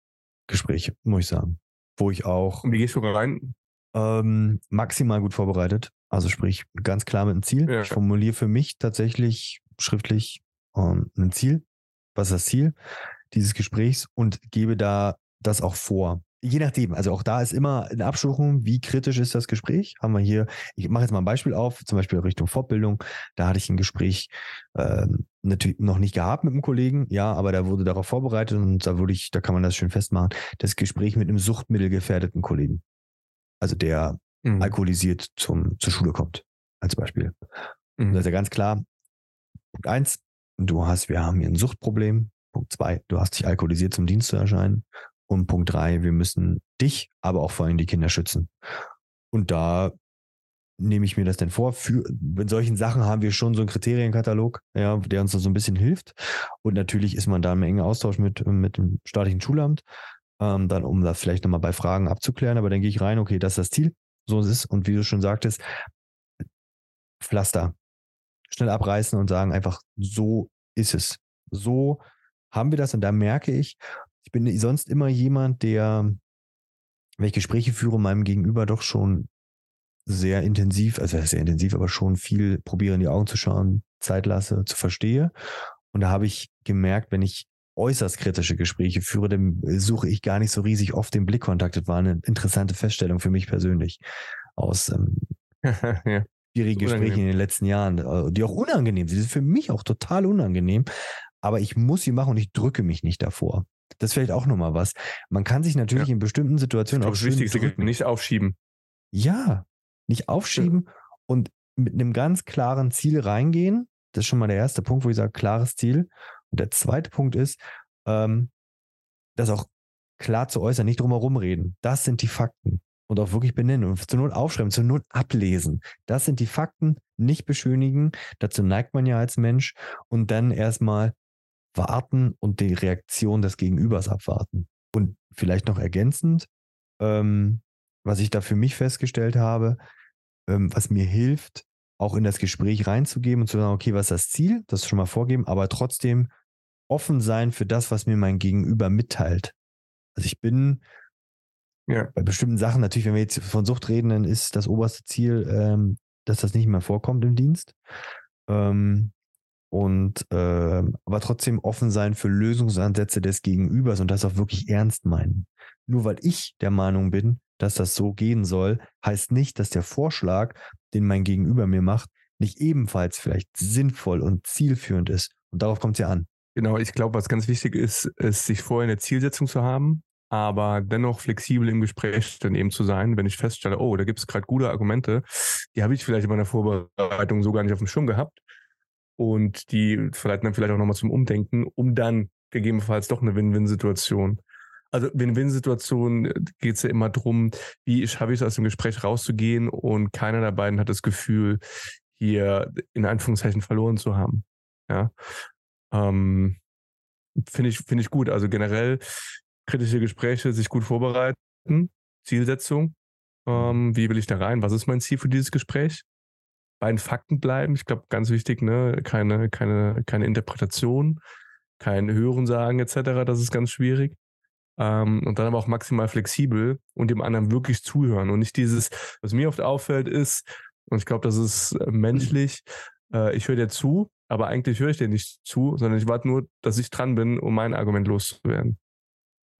Speaker 1: Gespräche, muss ich sagen. Wo ich auch.
Speaker 2: Und wie gehst du rein?
Speaker 1: Ähm, maximal gut vorbereitet. Also sprich, ganz klar mit einem Ziel. Ja. Ich formuliere für mich tatsächlich schriftlich ähm, ein Ziel. Was ist das Ziel dieses Gesprächs und gebe da das auch vor. Je nachdem, also auch da ist immer eine Abstufung, wie kritisch ist das Gespräch. Haben wir hier, ich mache jetzt mal ein Beispiel auf, zum Beispiel Richtung Fortbildung. Da hatte ich ein Gespräch äh, natürlich noch nicht gehabt mit einem Kollegen, ja, aber da wurde darauf vorbereitet und da würde ich, da kann man das schön festmachen, das Gespräch mit einem suchtmittelgefährdeten Kollegen. Also der mhm. alkoholisiert zum, zur Schule kommt, als Beispiel. Mhm. Das ist ja ganz klar. Punkt eins, du hast, wir haben hier ein Suchtproblem. Punkt zwei, du hast dich alkoholisiert zum Dienst zu erscheinen. Und Punkt drei, wir müssen dich, aber auch vor allem die Kinder schützen. Und da nehme ich mir das denn vor. Für, in solchen Sachen haben wir schon so einen Kriterienkatalog, ja, der uns so ein bisschen hilft. Und natürlich ist man da im engen Austausch mit, mit dem staatlichen Schulamt, ähm, dann um da vielleicht nochmal bei Fragen abzuklären. Aber dann gehe ich rein, okay, das ist das Ziel, so ist es. Und wie du schon sagtest, Pflaster. Schnell abreißen und sagen einfach, so ist es. So haben wir das. Und da merke ich bin sonst immer jemand, der, wenn ich Gespräche führe, meinem Gegenüber doch schon sehr intensiv, also sehr intensiv, aber schon viel probiere in die Augen zu schauen, Zeit lasse, zu verstehe. Und da habe ich gemerkt, wenn ich äußerst kritische Gespräche führe, dann suche ich gar nicht so riesig oft den Blickkontakt. Das war eine interessante Feststellung für mich persönlich aus ähm, ja. schwierigen Gesprächen in den letzten Jahren, äh, die auch unangenehm sind. Die sind für mich auch total unangenehm aber ich muss sie machen und ich drücke mich nicht davor. Das ist vielleicht auch nochmal was. Man kann sich natürlich ja. in bestimmten Situationen auch schön drücken.
Speaker 2: Nicht aufschieben.
Speaker 1: Ja, nicht aufschieben ja. und mit einem ganz klaren Ziel reingehen. Das ist schon mal der erste Punkt, wo ich sage, klares Ziel. Und der zweite Punkt ist, ähm, das auch klar zu äußern, nicht drumherum reden. Das sind die Fakten. Und auch wirklich benennen und zur Not aufschreiben, zur Not ablesen. Das sind die Fakten, nicht beschönigen. Dazu neigt man ja als Mensch. Und dann erstmal warten und die Reaktion des Gegenübers abwarten. Und vielleicht noch ergänzend, ähm, was ich da für mich festgestellt habe, ähm, was mir hilft, auch in das Gespräch reinzugeben und zu sagen, okay, was ist das Ziel? Das schon mal vorgeben, aber trotzdem offen sein für das, was mir mein Gegenüber mitteilt. Also ich bin ja. bei bestimmten Sachen, natürlich, wenn wir jetzt von Sucht reden, dann ist das oberste Ziel, ähm, dass das nicht mehr vorkommt im Dienst. Ähm, und äh, aber trotzdem offen sein für Lösungsansätze des Gegenübers und das auch wirklich ernst meinen. Nur weil ich der Meinung bin, dass das so gehen soll, heißt nicht, dass der Vorschlag, den mein Gegenüber mir macht, nicht ebenfalls vielleicht sinnvoll und zielführend ist. Und darauf kommt es ja an.
Speaker 2: Genau, ich glaube, was ganz wichtig ist, ist, sich vorher eine Zielsetzung zu haben, aber dennoch flexibel im Gespräch dann eben zu sein, wenn ich feststelle, oh, da gibt es gerade gute Argumente, die habe ich vielleicht in meiner Vorbereitung so gar nicht auf dem Schirm gehabt und die verleiten dann vielleicht auch nochmal zum Umdenken, um dann gegebenenfalls doch eine Win-Win-Situation. Also Win-Win-Situation äh, geht es ja immer darum, wie schaffe ich es aus dem Gespräch rauszugehen und keiner der beiden hat das Gefühl, hier in Anführungszeichen verloren zu haben. Ja. Ähm, Finde ich, finde ich gut. Also generell kritische Gespräche, sich gut vorbereiten, Zielsetzung. Ähm, wie will ich da rein? Was ist mein Ziel für dieses Gespräch? Bei den Fakten bleiben. Ich glaube, ganz wichtig, ne? keine, keine, keine Interpretation, kein Hörensagen etc. Das ist ganz schwierig. Ähm, und dann aber auch maximal flexibel und dem anderen wirklich zuhören und nicht dieses, was mir oft auffällt, ist, und ich glaube, das ist äh, menschlich, äh, ich höre dir zu, aber eigentlich höre ich dir nicht zu, sondern ich warte nur, dass ich dran bin, um mein Argument loszuwerden.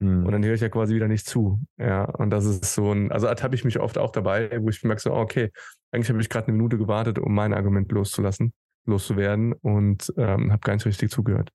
Speaker 2: Mhm. Und dann höre ich ja quasi wieder nicht zu. Ja, und das ist so ein, also ertappe ich mich oft auch dabei, wo ich merke so, okay, eigentlich habe ich gerade eine Minute gewartet, um mein Argument loszulassen, loszuwerden und ähm, habe gar nicht richtig zugehört.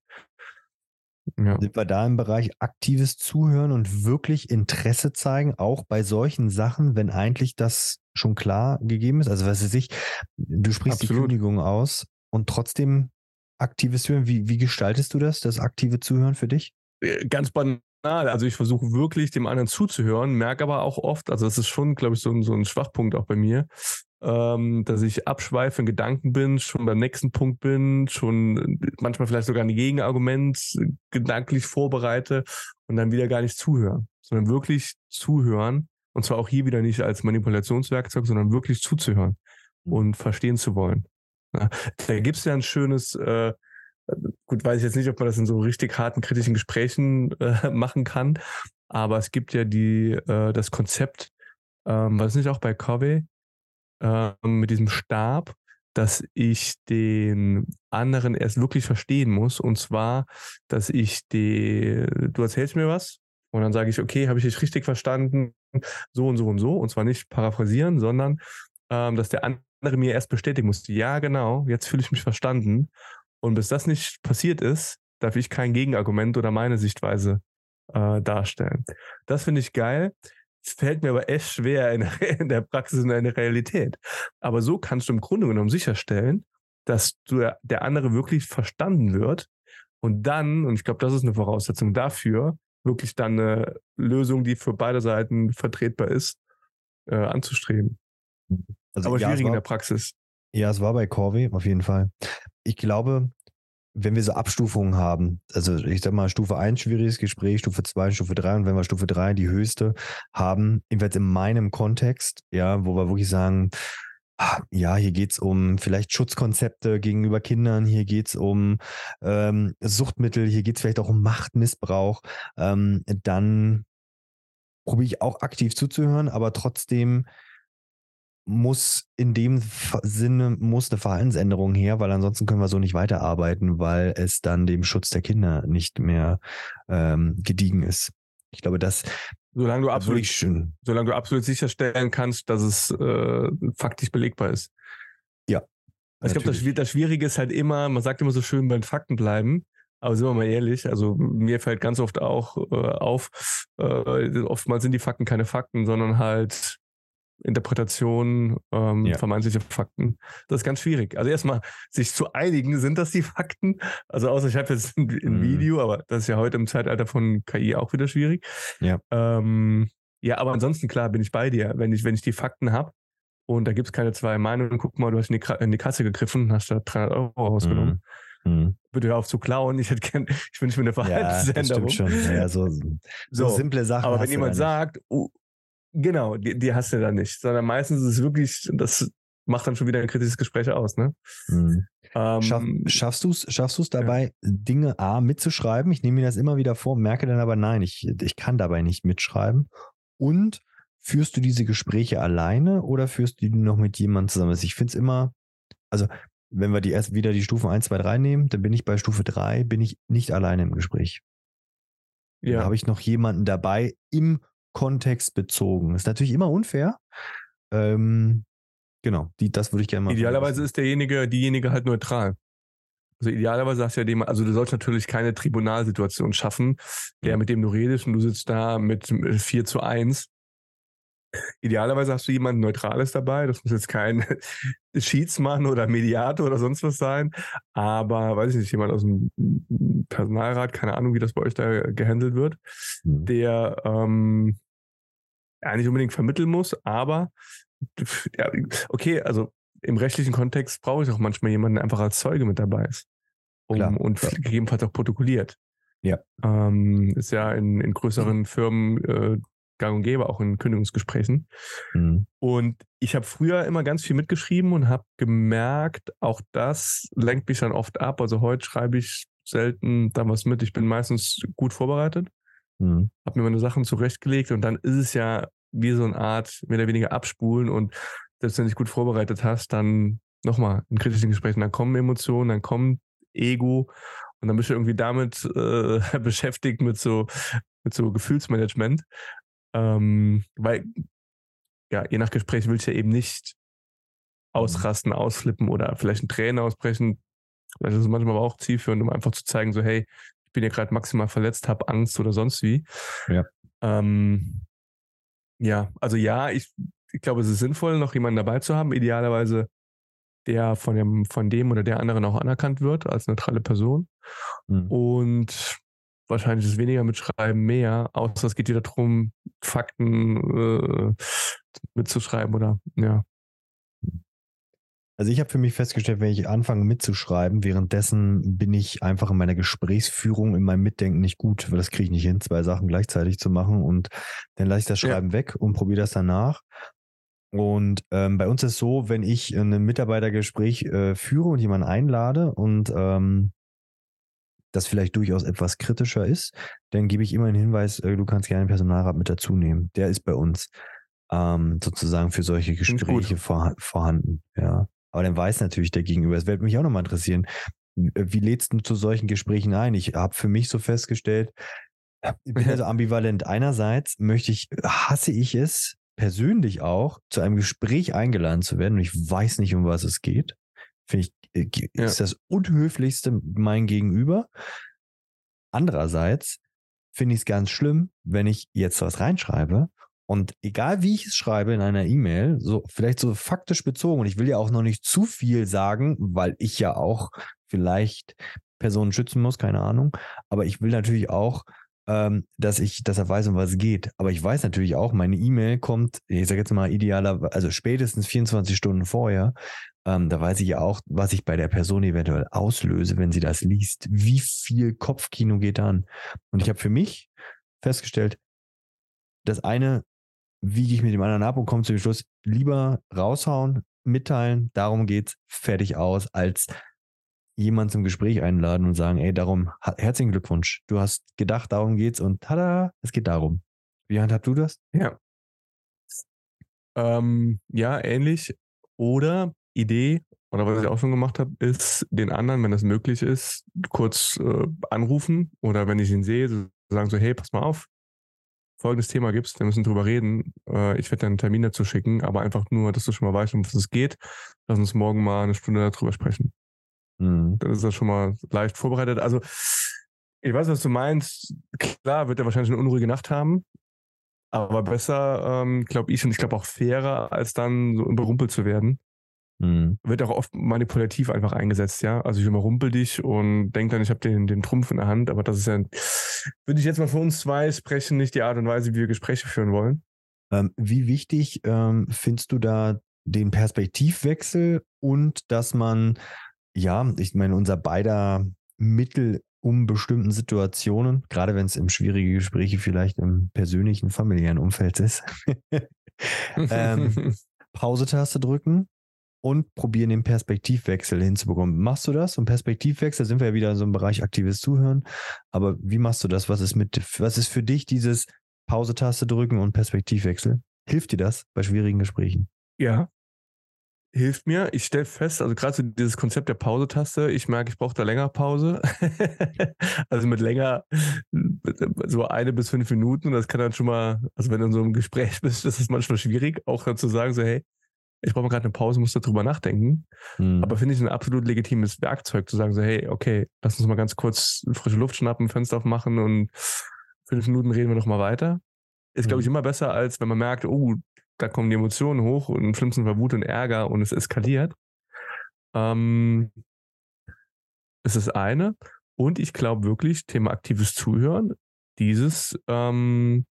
Speaker 1: Ja. Sind wir da im Bereich aktives Zuhören und wirklich Interesse zeigen, auch bei solchen Sachen, wenn eigentlich das schon klar gegeben ist? Also was weiß ich, du sprichst Absolut. die Kündigung aus und trotzdem aktives Hören. Wie, wie gestaltest du das, das aktive Zuhören für dich?
Speaker 2: Äh, ganz banal. Also ich versuche wirklich dem anderen zuzuhören, merke aber auch oft, also das ist schon, glaube ich, so ein, so ein Schwachpunkt auch bei mir, ähm, dass ich abschweife in Gedanken bin, schon beim nächsten Punkt bin, schon manchmal vielleicht sogar ein Gegenargument gedanklich vorbereite und dann wieder gar nicht zuhören, sondern wirklich zuhören. Und zwar auch hier wieder nicht als Manipulationswerkzeug, sondern wirklich zuzuhören mhm. und verstehen zu wollen. Ja, da gibt es ja ein schönes, äh, gut, weiß ich jetzt nicht, ob man das in so richtig harten kritischen Gesprächen äh, machen kann, aber es gibt ja die, äh, das Konzept, ähm, was nicht auch bei Covey, äh, mit diesem Stab, dass ich den anderen erst wirklich verstehen muss. Und zwar, dass ich die, du erzählst mir was und dann sage ich, okay, habe ich dich richtig verstanden, so und so und so. Und zwar nicht paraphrasieren, sondern ähm, dass der andere mir erst bestätigen muss, ja, genau, jetzt fühle ich mich verstanden. Und bis das nicht passiert ist, darf ich kein Gegenargument oder meine Sichtweise äh, darstellen. Das finde ich geil. Fällt mir aber echt schwer in, in der Praxis und in der Realität. Aber so kannst du im Grunde genommen sicherstellen, dass du, der andere wirklich verstanden wird und dann, und ich glaube, das ist eine Voraussetzung dafür, wirklich dann eine Lösung, die für beide Seiten vertretbar ist, äh, anzustreben. Also, Aber ja, schwierig war, in der Praxis.
Speaker 1: Ja, es war bei Corvey auf jeden Fall. Ich glaube, wenn wir so Abstufungen haben, also ich sag mal Stufe 1 schwieriges Gespräch, Stufe 2, Stufe 3 und wenn wir Stufe 3 die höchste haben, jedenfalls in meinem Kontext, ja, wo wir wirklich sagen, ah, ja, hier geht es um vielleicht Schutzkonzepte gegenüber Kindern, hier geht es um ähm, Suchtmittel, hier geht es vielleicht auch um Machtmissbrauch, ähm, dann probiere ich auch aktiv zuzuhören, aber trotzdem muss in dem Sinne muss eine Verhaltensänderung her, weil ansonsten können wir so nicht weiterarbeiten, weil es dann dem Schutz der Kinder nicht mehr ähm, gediegen ist. Ich glaube, das
Speaker 2: solange du absolut schön. solange du absolut sicherstellen kannst, dass es äh, faktisch belegbar ist.
Speaker 1: Ja.
Speaker 2: Also ich glaube, das, das Schwierige ist halt immer, man sagt immer so schön, bei den Fakten bleiben. Aber sind wir mal ehrlich, also mir fällt ganz oft auch äh, auf, äh, oftmals sind die Fakten keine Fakten, sondern halt Interpretation ähm, ja. vermeintliche Fakten. Das ist ganz schwierig. Also erstmal sich zu einigen, sind das die Fakten? Also außer ich habe jetzt ein, ein mhm. Video, aber das ist ja heute im Zeitalter von KI auch wieder schwierig.
Speaker 1: Ja.
Speaker 2: Ähm, ja, aber ansonsten klar bin ich bei dir. Wenn ich, wenn ich die Fakten habe und da gibt es keine zwei Meinungen, guck mal, du hast in die, in die Kasse gegriffen, hast da 300 Euro rausgenommen. Mhm. Mhm. Bitte hör auf zu klauen. Ich hätte gern, ich wünsche mir eine Verhaltensänderung.
Speaker 1: Ja, das stimmt schon. Ja, so, so, so simple Sachen.
Speaker 2: Aber wenn jemand sagt, uh, Genau, die, die hast du dann nicht, sondern meistens ist es wirklich, das macht dann schon wieder ein kritisches Gespräch aus, ne?
Speaker 1: Mhm. Ähm, Schaff, schaffst du es schaffst du's dabei, ja. Dinge A mitzuschreiben? Ich nehme mir das immer wieder vor, merke dann aber, nein, ich, ich kann dabei nicht mitschreiben. Und führst du diese Gespräche alleine oder führst du die noch mit jemandem zusammen? Also ich finde es immer, also wenn wir die erst wieder die Stufen 1, 2, 3 nehmen, dann bin ich bei Stufe 3, bin ich nicht alleine im Gespräch. Ja. Da habe ich noch jemanden dabei im kontextbezogen. Ist natürlich immer unfair. Ähm, genau, die, das würde ich gerne mal.
Speaker 2: Idealerweise ist derjenige, diejenige halt neutral. Also idealerweise hast du ja dem, also du sollst natürlich keine Tribunalsituation schaffen, der, mit dem du redest und du sitzt da mit 4 zu 1. Idealerweise hast du jemanden Neutrales dabei. Das muss jetzt kein Schiedsmann oder Mediator oder sonst was sein. Aber, weiß ich nicht, jemand aus dem Personalrat, keine Ahnung, wie das bei euch da gehandelt wird, mhm. der ähm, ja, nicht unbedingt vermitteln muss, aber ja, okay, also im rechtlichen Kontext brauche ich auch manchmal jemanden, der einfach als Zeuge mit dabei ist. Um, klar, und klar. gegebenenfalls auch protokolliert.
Speaker 1: Ja.
Speaker 2: Ähm, ist ja in, in größeren Firmen äh, gang und gäbe, auch in Kündigungsgesprächen. Mhm. Und ich habe früher immer ganz viel mitgeschrieben und habe gemerkt, auch das lenkt mich dann oft ab. Also heute schreibe ich selten da was mit. Ich bin meistens gut vorbereitet, mhm. habe mir meine Sachen zurechtgelegt und dann ist es ja wie so eine Art mehr oder weniger abspulen und selbst wenn du dich gut vorbereitet hast, dann nochmal in kritischen Gesprächen, dann kommen Emotionen, dann kommt Ego und dann bist du irgendwie damit äh, beschäftigt mit so, mit so Gefühlsmanagement. Ähm, weil, ja, je nach Gespräch willst du ja eben nicht mhm. ausrasten, ausflippen oder vielleicht ein Tränen ausbrechen. Vielleicht ist es manchmal aber auch zielführend, um einfach zu zeigen, so, hey, ich bin ja gerade maximal verletzt, habe Angst oder sonst wie.
Speaker 1: Ja.
Speaker 2: Ähm, ja, also ja, ich, ich glaube, es ist sinnvoll, noch jemanden dabei zu haben. Idealerweise der von dem, von dem oder der anderen auch anerkannt wird als neutrale Person. Mhm. Und wahrscheinlich ist weniger mit Schreiben mehr, außer es geht wieder darum, Fakten äh, mitzuschreiben oder ja.
Speaker 1: Also ich habe für mich festgestellt, wenn ich anfange mitzuschreiben, währenddessen bin ich einfach in meiner Gesprächsführung, in meinem Mitdenken nicht gut, weil das kriege ich nicht hin, zwei Sachen gleichzeitig zu machen und dann lasse ich das Schreiben ja. weg und probiere das danach. Und ähm, bei uns ist es so, wenn ich ein Mitarbeitergespräch äh, führe und jemanden einlade und ähm, das vielleicht durchaus etwas kritischer ist, dann gebe ich immer einen Hinweis, äh, du kannst gerne einen Personalrat mit dazu nehmen. Der ist bei uns ähm, sozusagen für solche Gespräche vor, vorhanden. Ja. Aber dann weiß natürlich der Gegenüber, es wird mich auch nochmal interessieren, wie lädst du zu solchen Gesprächen ein? Ich habe für mich so festgestellt, ich bin also ambivalent. Einerseits möchte ich, hasse ich es, persönlich auch zu einem Gespräch eingeladen zu werden und ich weiß nicht, um was es geht, finde ich, ist ja. das unhöflichste mein Gegenüber. Andererseits finde ich es ganz schlimm, wenn ich jetzt was reinschreibe und egal wie ich es schreibe in einer E-Mail, so vielleicht so faktisch bezogen, und ich will ja auch noch nicht zu viel sagen, weil ich ja auch vielleicht Personen schützen muss, keine Ahnung, aber ich will natürlich auch ähm, dass ich, dass er weiß, um was es geht. Aber ich weiß natürlich auch, meine E-Mail kommt, ich sage jetzt mal idealer, also spätestens 24 Stunden vorher. Ähm, da weiß ich ja auch, was ich bei der Person eventuell auslöse, wenn sie das liest. Wie viel Kopfkino geht an? Und ich habe für mich festgestellt, das eine wiege ich mit dem anderen ab und komme zum Schluss, lieber raushauen, mitteilen, darum geht's, fertig aus, als jemanden zum Gespräch einladen und sagen, ey, darum, herzlichen Glückwunsch. Du hast gedacht, darum geht's und tada, es geht darum. Wie handhabst du das?
Speaker 2: Ja. Ähm, ja, ähnlich. Oder Idee, oder was ich auch schon gemacht habe, ist den anderen, wenn das möglich ist, kurz äh, anrufen oder wenn ich ihn sehe, so sagen so, hey, pass mal auf, folgendes Thema gibt's, wir müssen drüber reden. Äh, ich werde dir einen Termin dazu schicken, aber einfach nur, dass du schon mal weißt, um was es geht. Lass uns morgen mal eine Stunde darüber sprechen. Mhm. Dann ist das schon mal leicht vorbereitet. Also, ich weiß, was du meinst. Klar, wird er wahrscheinlich eine unruhige Nacht haben. Aber besser, ähm, glaube ich, und ich glaube auch fairer, als dann so überrumpelt zu werden. Mhm. Wird auch oft manipulativ einfach eingesetzt, ja. Also ich überrumpel dich und denke dann, ich habe den, den Trumpf in der Hand, aber das ist ja, würde ich jetzt mal für uns zwei sprechen, nicht die Art und Weise, wie wir Gespräche führen wollen.
Speaker 1: Ähm, wie wichtig ähm, findest du da den Perspektivwechsel und dass man ja, ich meine, unser beider Mittel um bestimmten Situationen, gerade wenn es im schwierige Gespräche vielleicht im persönlichen, familiären Umfeld ist, ähm, Pause-Taste drücken und probieren den Perspektivwechsel hinzubekommen. Machst du das? Und Perspektivwechsel sind wir ja wieder in so einem Bereich aktives Zuhören. Aber wie machst du das? Was ist mit, was ist für dich dieses Pause-Taste drücken und Perspektivwechsel? Hilft dir das bei schwierigen Gesprächen?
Speaker 2: Ja, hilft mir. Ich stelle fest, also gerade so dieses Konzept der Pause-Taste, ich merke, ich brauche da länger Pause. also mit länger, so eine bis fünf Minuten. Das kann dann schon mal, also wenn du in so einem Gespräch bist, das ist manchmal schwierig, auch dann zu sagen, so, hey, ich brauche mal gerade eine Pause, muss darüber nachdenken. Mhm. Aber finde ich ein absolut legitimes Werkzeug, zu sagen, so, hey, okay, lass uns mal ganz kurz frische Luft schnappen, Fenster aufmachen und fünf Minuten reden wir noch mal weiter. Ist, glaube ich, mhm. immer besser, als wenn man merkt, oh, da kommen die Emotionen hoch und im schlimmsten Fall Wut und Ärger und es eskaliert. Ähm, ist das eine. Und ich glaube wirklich, Thema aktives Zuhören, dieses ähm,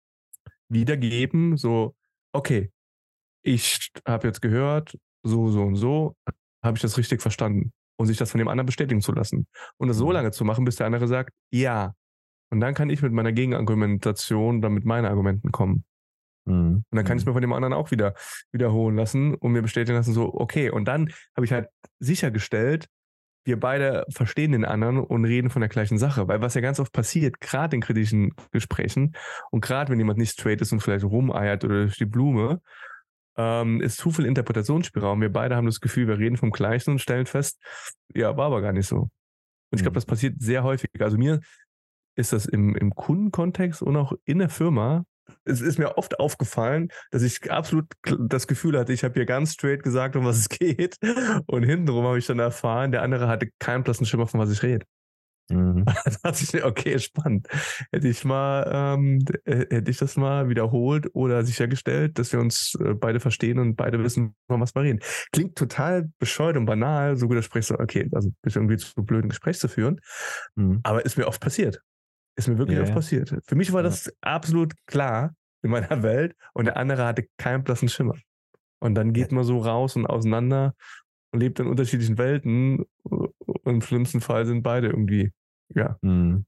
Speaker 2: Wiedergeben, so, okay, ich habe jetzt gehört, so, so und so, habe ich das richtig verstanden? Und sich das von dem anderen bestätigen zu lassen. Und das so mhm. lange zu machen, bis der andere sagt, ja. Und dann kann ich mit meiner Gegenargumentation dann mit meinen Argumenten kommen. Mhm. Und dann kann ich es mhm. mir von dem anderen auch wieder wiederholen lassen und mir bestätigen lassen, so, okay. Und dann habe ich halt sichergestellt, wir beide verstehen den anderen und reden von der gleichen Sache. Weil was ja ganz oft passiert, gerade in kritischen Gesprächen und gerade wenn jemand nicht straight ist und vielleicht rumeiert oder durch die Blume, ähm, ist zu viel Interpretationsspielraum. Wir beide haben das Gefühl, wir reden vom Gleichen und stellen fest, ja, war aber gar nicht so. Und ich glaube, mhm. das passiert sehr häufig. Also mir ist das im, im Kundenkontext und auch in der Firma es ist mir oft aufgefallen, dass ich absolut das Gefühl hatte, ich habe hier ganz straight gesagt, um was es geht. Und hintenrum habe ich dann erfahren, der andere hatte keinen blassen Schimmer, von was ich rede. Mhm. okay, spannend. Hätte ich mal, ähm, hätte ich das mal wiederholt oder sichergestellt, dass wir uns äh, beide verstehen und beide wissen, was wir reden. Klingt total bescheuert und banal, so gut sprichst du, okay, also bist irgendwie zu blöd, ein Gespräch zu führen. Mhm. Aber ist mir oft passiert. Ist mir wirklich ja, oft ja. passiert. Für mich war das absolut klar in meiner Welt und der andere hatte keinen blassen Schimmer. Und dann geht man so raus und auseinander und lebt in unterschiedlichen Welten. Und im schlimmsten Fall sind beide irgendwie, ja.
Speaker 1: Mhm.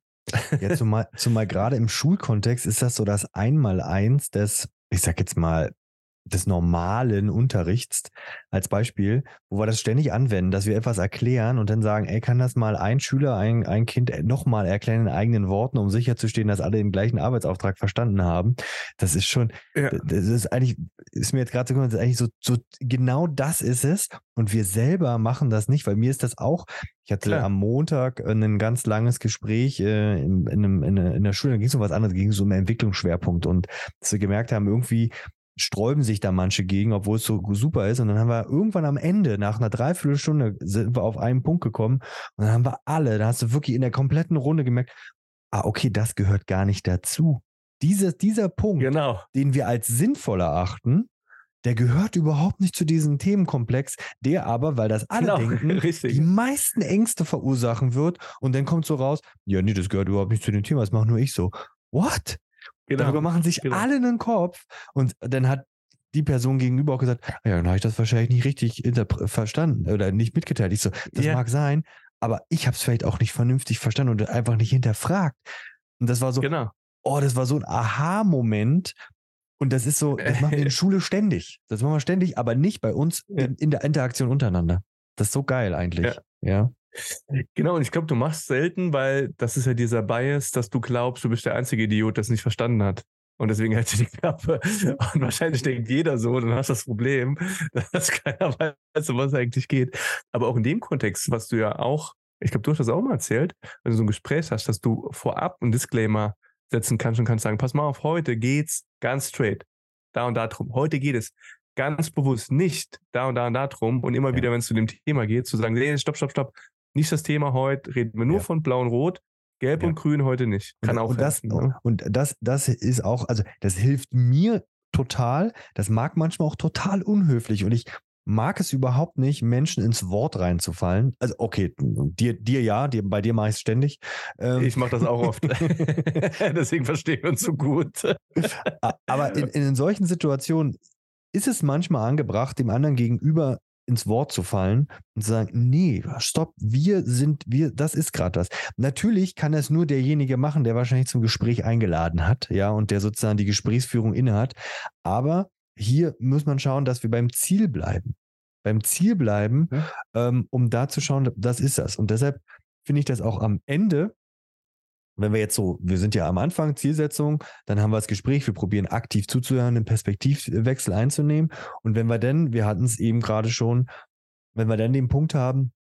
Speaker 1: Ja, zumal, zumal gerade im Schulkontext ist das so das Einmaleins des, ich sag jetzt mal, des normalen Unterrichts als Beispiel, wo wir das ständig anwenden, dass wir etwas erklären und dann sagen, ey, kann das mal ein Schüler, ein, ein Kind nochmal erklären in eigenen Worten, um sicherzustehen, dass alle den gleichen Arbeitsauftrag verstanden haben. Das ist schon, ja. das ist eigentlich, ist mir jetzt gerade so gekommen, das ist eigentlich so, so, genau das ist es. Und wir selber machen das nicht, weil mir ist das auch, ich hatte Klar. am Montag ein ganz langes Gespräch äh, in, in, einem, in, in der Schule, da ging es um was anderes, da ging es um Entwicklungsschwerpunkt und dass wir gemerkt haben, irgendwie sträuben sich da manche gegen, obwohl es so super ist. Und dann haben wir irgendwann am Ende, nach einer Dreiviertelstunde, sind wir auf einen Punkt gekommen. Und dann haben wir alle, da hast du wirklich in der kompletten Runde gemerkt, ah, okay, das gehört gar nicht dazu. Diese, dieser Punkt,
Speaker 2: genau.
Speaker 1: den wir als sinnvoll erachten, der gehört überhaupt nicht zu diesem Themenkomplex, der aber, weil das alle genau, denken, richtig. die meisten Ängste verursachen wird. Und dann kommt so raus, ja, nee, das gehört überhaupt nicht zu dem Thema, das mache nur ich so. What? Genau. Darüber machen sich genau. alle einen Kopf. Und dann hat die Person gegenüber auch gesagt, ah ja, dann habe ich das wahrscheinlich nicht richtig verstanden oder nicht mitgeteilt. Ich so, das yeah. mag sein, aber ich habe es vielleicht auch nicht vernünftig verstanden und einfach nicht hinterfragt. Und das war so, genau. oh, das war so ein Aha-Moment. Und das ist so, das machen wir in der Schule ständig. Das machen wir ständig, aber nicht bei uns ja. in, in, der Interaktion untereinander. Das ist so geil eigentlich. Ja. ja.
Speaker 2: Genau, und ich glaube, du machst selten, weil das ist ja dieser Bias, dass du glaubst, du bist der einzige Idiot, der es nicht verstanden hat. Und deswegen hältst du die Klappe. Und wahrscheinlich denkt jeder so, dann hast du das Problem, dass keiner weiß, um was es eigentlich geht. Aber auch in dem Kontext, was du ja auch, ich glaube, du hast das auch mal erzählt, wenn du so ein Gespräch hast, dass du vorab einen Disclaimer setzen kannst und kannst sagen, pass mal auf, heute geht's ganz straight. Da und da drum. Heute geht es ganz bewusst nicht da und da und da drum. Und immer ja. wieder, wenn es zu dem Thema geht, zu sagen, nee, stopp, stopp, stopp nicht das Thema heute, reden wir nur ja. von Blau und Rot. Gelb ja. und Grün heute nicht.
Speaker 1: Kann und, auch und das, ne? und das, das ist auch, also das hilft mir total. Das mag manchmal auch total unhöflich. Und ich mag es überhaupt nicht, Menschen ins Wort reinzufallen. Also, okay, dir, dir ja, dir, bei dir mache ich es ständig.
Speaker 2: Ähm, ich mache das auch oft. Deswegen verstehen wir uns so gut.
Speaker 1: Aber in, in solchen Situationen ist es manchmal angebracht, dem anderen gegenüber ins Wort zu fallen und zu sagen, nee, stopp, wir sind, wir, das ist gerade das. Natürlich kann es nur derjenige machen, der wahrscheinlich zum Gespräch eingeladen hat, ja, und der sozusagen die Gesprächsführung innehat. Aber hier muss man schauen, dass wir beim Ziel bleiben. Beim Ziel bleiben, ja. ähm, um da zu schauen, das ist das. Und deshalb finde ich das auch am Ende wenn wir jetzt so, wir sind ja am Anfang, Zielsetzung, dann haben wir das Gespräch, wir probieren aktiv zuzuhören, einen Perspektivwechsel einzunehmen. Und wenn wir dann, wir hatten es eben gerade schon, wenn wir dann den Punkt haben,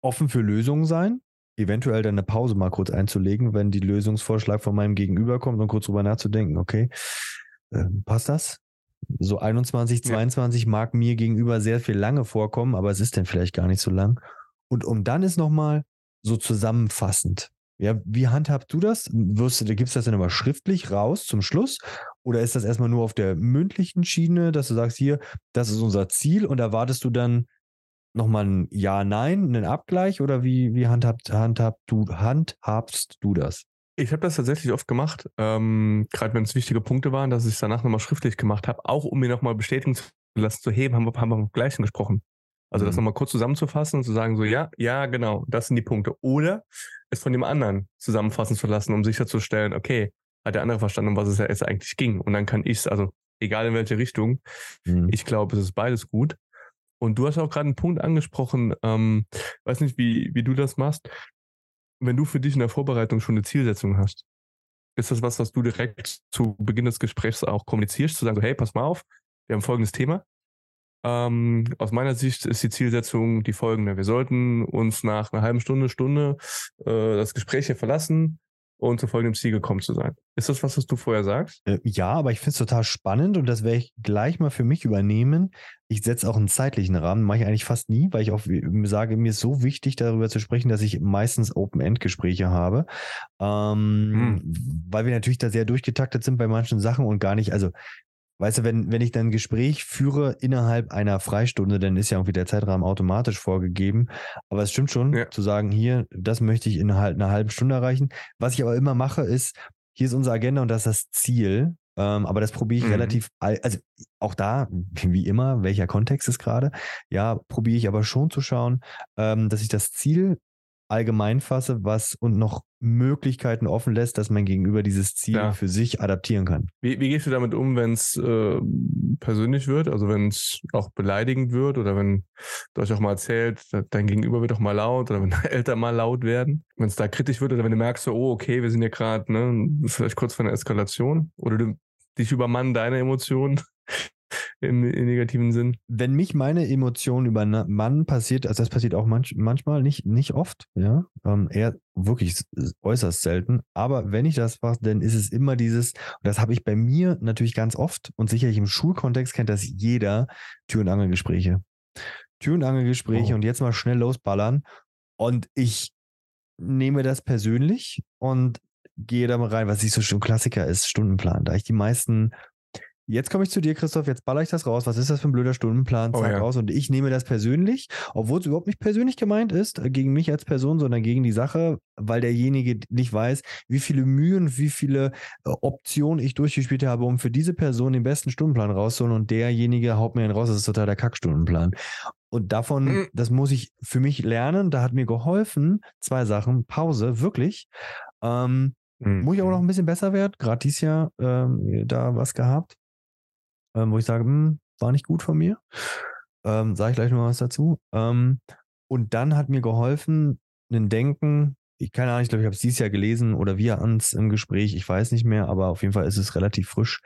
Speaker 1: offen für Lösungen sein, eventuell dann eine Pause mal kurz einzulegen, wenn die Lösungsvorschlag von meinem Gegenüber kommt und kurz drüber nachzudenken, okay, äh, passt das? So 21, 22 ja. mag mir gegenüber sehr viel lange vorkommen, aber es ist dann vielleicht gar nicht so lang. Und um dann ist nochmal so zusammenfassend ja, wie handhabst du das? Wirst du, gibst du das dann immer schriftlich raus zum Schluss? Oder ist das erstmal nur auf der mündlichen Schiene, dass du sagst, hier, das ist unser Ziel und erwartest du dann nochmal ein Ja, Nein, einen Abgleich oder wie, wie handhabt, handhabt du, handhabst du das?
Speaker 2: Ich habe das tatsächlich oft gemacht, ähm, gerade wenn es wichtige Punkte waren, dass ich es danach nochmal schriftlich gemacht habe, auch um mir nochmal bestätigen zu lassen, zu heben, haben wir, haben wir vom Gleichen gesprochen. Also das mhm. nochmal kurz zusammenzufassen und zu sagen, so ja, ja, genau, das sind die Punkte. Oder es von dem anderen zusammenfassen zu lassen, um sicherzustellen, okay, hat der andere verstanden, um was es ja jetzt eigentlich ging. Und dann kann ich es, also egal in welche Richtung, mhm. ich glaube, es ist beides gut. Und du hast auch gerade einen Punkt angesprochen, ähm, weiß nicht, wie, wie du das machst. Wenn du für dich in der Vorbereitung schon eine Zielsetzung hast, ist das was, was du direkt zu Beginn des Gesprächs auch kommunizierst, zu sagen, so, hey, pass mal auf, wir haben folgendes Thema. Ähm, aus meiner Sicht ist die Zielsetzung die folgende. Wir sollten uns nach einer halben Stunde, Stunde äh, das Gespräch hier verlassen und zu folgendem Ziel gekommen zu sein. Ist das was, was du vorher sagst?
Speaker 1: Äh, ja, aber ich finde es total spannend und das werde ich gleich mal für mich übernehmen. Ich setze auch einen zeitlichen Rahmen, mache ich eigentlich fast nie, weil ich auch sage, mir ist so wichtig, darüber zu sprechen, dass ich meistens Open-End-Gespräche habe. Ähm, hm. Weil wir natürlich da sehr durchgetaktet sind bei manchen Sachen und gar nicht, also Weißt du, wenn, wenn ich dann ein Gespräch führe innerhalb einer Freistunde, dann ist ja irgendwie der Zeitrahmen automatisch vorgegeben. Aber es stimmt schon, ja. zu sagen, hier, das möchte ich innerhalb einer halben Stunde erreichen. Was ich aber immer mache, ist, hier ist unsere Agenda und das ist das Ziel. Ähm, aber das probiere ich mhm. relativ, also auch da, wie immer, welcher Kontext ist gerade, ja, probiere ich aber schon zu schauen, ähm, dass ich das Ziel allgemein fasse, was und noch Möglichkeiten offen lässt, dass man gegenüber dieses Ziel ja. für sich adaptieren kann.
Speaker 2: Wie, wie gehst du damit um, wenn es äh, persönlich wird, also wenn es auch beleidigend wird oder wenn du euch auch mal erzählt, dein Gegenüber wird auch mal laut oder wenn Eltern mal laut werden, wenn es da kritisch wird oder wenn du merkst, so, oh, okay, wir sind ja gerade ne, vielleicht kurz vor einer Eskalation oder du dich übermannen deine Emotionen im, im, negativen Sinn.
Speaker 1: Wenn mich meine Emotionen übermannen, passiert, also das passiert auch manch, manchmal, nicht, nicht oft, ja, ähm, eher wirklich äußerst selten. Aber wenn ich das mache, dann ist es immer dieses, und das habe ich bei mir natürlich ganz oft und sicherlich im Schulkontext kennt das jeder, Tür- und Angelgespräche. Tür- und Angelgespräche oh. und jetzt mal schnell losballern. Und ich nehme das persönlich und gehe da mal rein, was ich so schon Klassiker ist, Stundenplan. Da ich die meisten Jetzt komme ich zu dir, Christoph, jetzt baller ich das raus. Was ist das für ein blöder Stundenplan? Zack oh, ja. raus. Und ich nehme das persönlich, obwohl es überhaupt nicht persönlich gemeint ist, äh, gegen mich als Person, sondern gegen die Sache, weil derjenige nicht weiß, wie viele Mühen, wie viele äh, Optionen ich durchgespielt habe, um für diese Person den besten Stundenplan rauszuholen. Und derjenige haut mir einen raus, das ist total der Kackstundenplan. Und davon, mhm. das muss ich für mich lernen. Da hat mir geholfen, zwei Sachen. Pause, wirklich. Ähm, mhm. Muss ich auch noch ein bisschen besser werden. Gerade dieses Jahr ähm, da was gehabt ähm, wo ich sage, hm, war nicht gut von mir. Ähm, Sage ich gleich noch was dazu. Ähm, und dann hat mir geholfen, ein Denken, ich keine Ahnung, ich glaube, ich habe es dieses Jahr gelesen oder wir uns im Gespräch, ich weiß nicht mehr, aber auf jeden Fall ist es relativ frisch.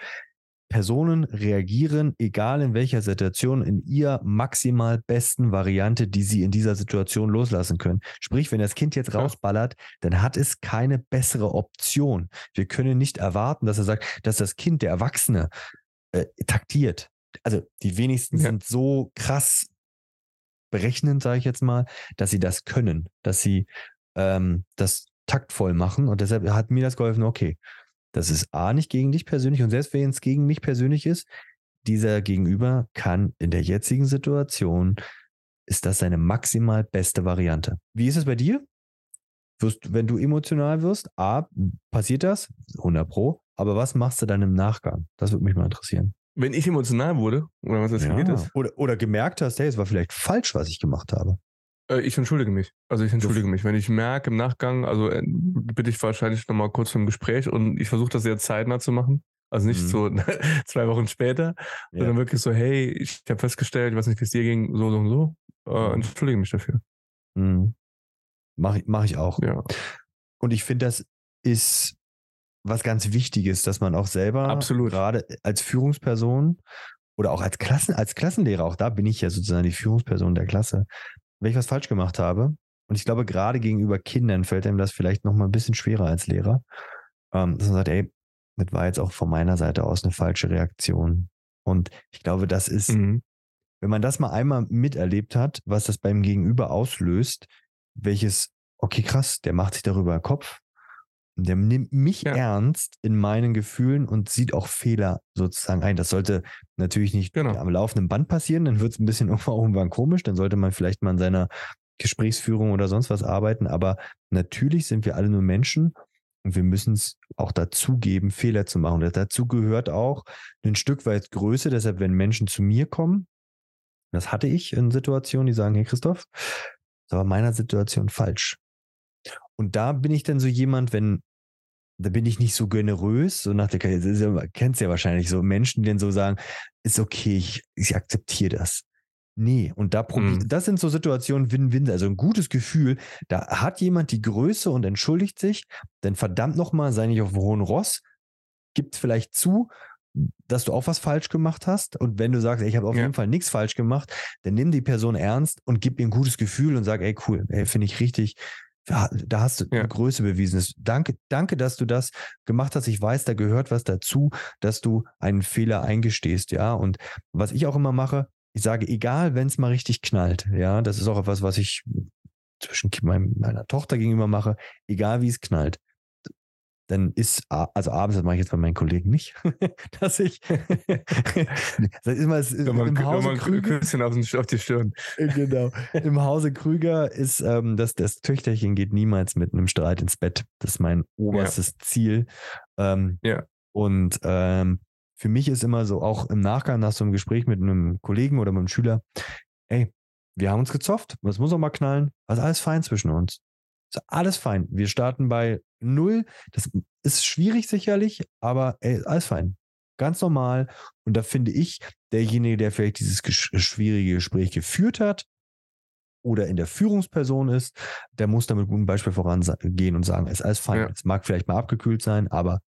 Speaker 1: Personen reagieren, egal in welcher Situation, in ihr maximal besten Variante, die sie in dieser Situation loslassen können. Sprich, wenn das Kind jetzt rausballert, dann hat es keine bessere Option. Wir können nicht erwarten, dass er sagt, dass das Kind, der Erwachsene, äh, taktiert. Also die wenigsten ja. sind so krass berechnend, sage ich jetzt mal, dass sie das können, dass sie ähm, das taktvoll machen. Und deshalb hat mir das geholfen, okay, das ist A nicht gegen dich persönlich und selbst wenn es gegen mich persönlich ist, dieser Gegenüber kann in der jetzigen Situation, ist das seine maximal beste Variante. Wie ist es bei dir? Wirst, wenn du emotional wirst, A, passiert das, 100 Pro, aber was machst du dann im Nachgang? Das würde mich mal interessieren.
Speaker 2: Wenn ich emotional wurde, oder was das ja. ist?
Speaker 1: Oder, oder gemerkt hast, hey, es war vielleicht falsch, was ich gemacht habe.
Speaker 2: Äh, ich entschuldige mich. Also ich entschuldige mich. Wenn ich merke im Nachgang, also äh, bitte ich wahrscheinlich nochmal kurz zum Gespräch und ich versuche das sehr zeitnah zu machen. Also nicht mhm. so zwei Wochen später, ja. sondern wirklich so, hey, ich habe festgestellt, ich weiß nicht, wie es dir ging, so, so und so. Äh, mhm. entschuldige mich dafür.
Speaker 1: Mhm. Mache ich, mach ich auch. Ja. Und ich finde, das ist was ganz Wichtiges, dass man auch selber
Speaker 2: Absolut.
Speaker 1: gerade als Führungsperson oder auch als Klassen, als Klassenlehrer, auch da bin ich ja sozusagen die Führungsperson der Klasse, wenn ich was falsch gemacht habe, und ich glaube, gerade gegenüber Kindern fällt einem das vielleicht noch mal ein bisschen schwerer als Lehrer, ähm, dass man sagt, ey, das war jetzt auch von meiner Seite aus eine falsche Reaktion. Und ich glaube, das ist, mhm. wenn man das mal einmal miterlebt hat, was das beim Gegenüber auslöst, welches, okay, krass, der macht sich darüber Kopf, der nimmt mich ja. ernst in meinen Gefühlen und sieht auch Fehler sozusagen ein. Das sollte natürlich nicht genau. am laufenden Band passieren, dann wird es ein bisschen irgendwann komisch, dann sollte man vielleicht mal an seiner Gesprächsführung oder sonst was arbeiten. Aber natürlich sind wir alle nur Menschen und wir müssen es auch dazugeben, Fehler zu machen. Und dazu gehört auch ein Stück weit Größe. Deshalb, wenn Menschen zu mir kommen, das hatte ich in Situationen, die sagen, hey Christoph, das war meiner Situation falsch. Und da bin ich dann so jemand, wenn da bin ich nicht so generös, so nach der Karriere, kennst ja wahrscheinlich so Menschen, die dann so sagen, ist okay, ich, ich akzeptiere das. Nee, und da probiert, mm. das sind so Situationen Win-Win, also ein gutes Gefühl. Da hat jemand die Größe und entschuldigt sich, dann verdammt nochmal, sei nicht auf hohen Ross, gibt vielleicht zu, dass du auch was falsch gemacht hast. Und wenn du sagst, ey, ich habe auf ja. jeden Fall nichts falsch gemacht, dann nimm die Person ernst und gib ihr ein gutes Gefühl und sag, ey, cool, ey, finde ich richtig, da hast du ja. Größe bewiesen. Danke, danke, dass du das gemacht hast. Ich weiß, da gehört was dazu, dass du einen Fehler eingestehst, ja. Und was ich auch immer mache, ich sage, egal, wenn es mal richtig knallt, ja, das ist auch etwas, was ich zwischen meiner Tochter gegenüber mache, egal wie es knallt dann ist, also abends, das mache ich jetzt bei meinen Kollegen nicht, dass ich,
Speaker 2: das ist mal im Hause Krüger, Küsschen auf, auf die Stirn.
Speaker 1: Genau. Im Hause Krüger ist, ähm, dass das Töchterchen geht niemals mit einem Streit ins Bett. Das ist mein oberstes ja. Ziel. Ähm, ja. Und ähm, für mich ist immer so, auch im Nachgang nach so einem Gespräch mit einem Kollegen oder mit einem Schüler, ey, wir haben uns gezofft, was muss auch mal knallen, was alles fein zwischen uns. Ist alles fein. Wir starten bei null. Das ist schwierig sicherlich, aber ey, alles fein. Ganz normal. Und da finde ich, derjenige, der vielleicht dieses schwierige Gespräch geführt hat oder in der Führungsperson ist, der muss damit mit gutem Beispiel vorangehen und sagen, es ist alles fein. Ja. Es mag vielleicht mal abgekühlt sein, aber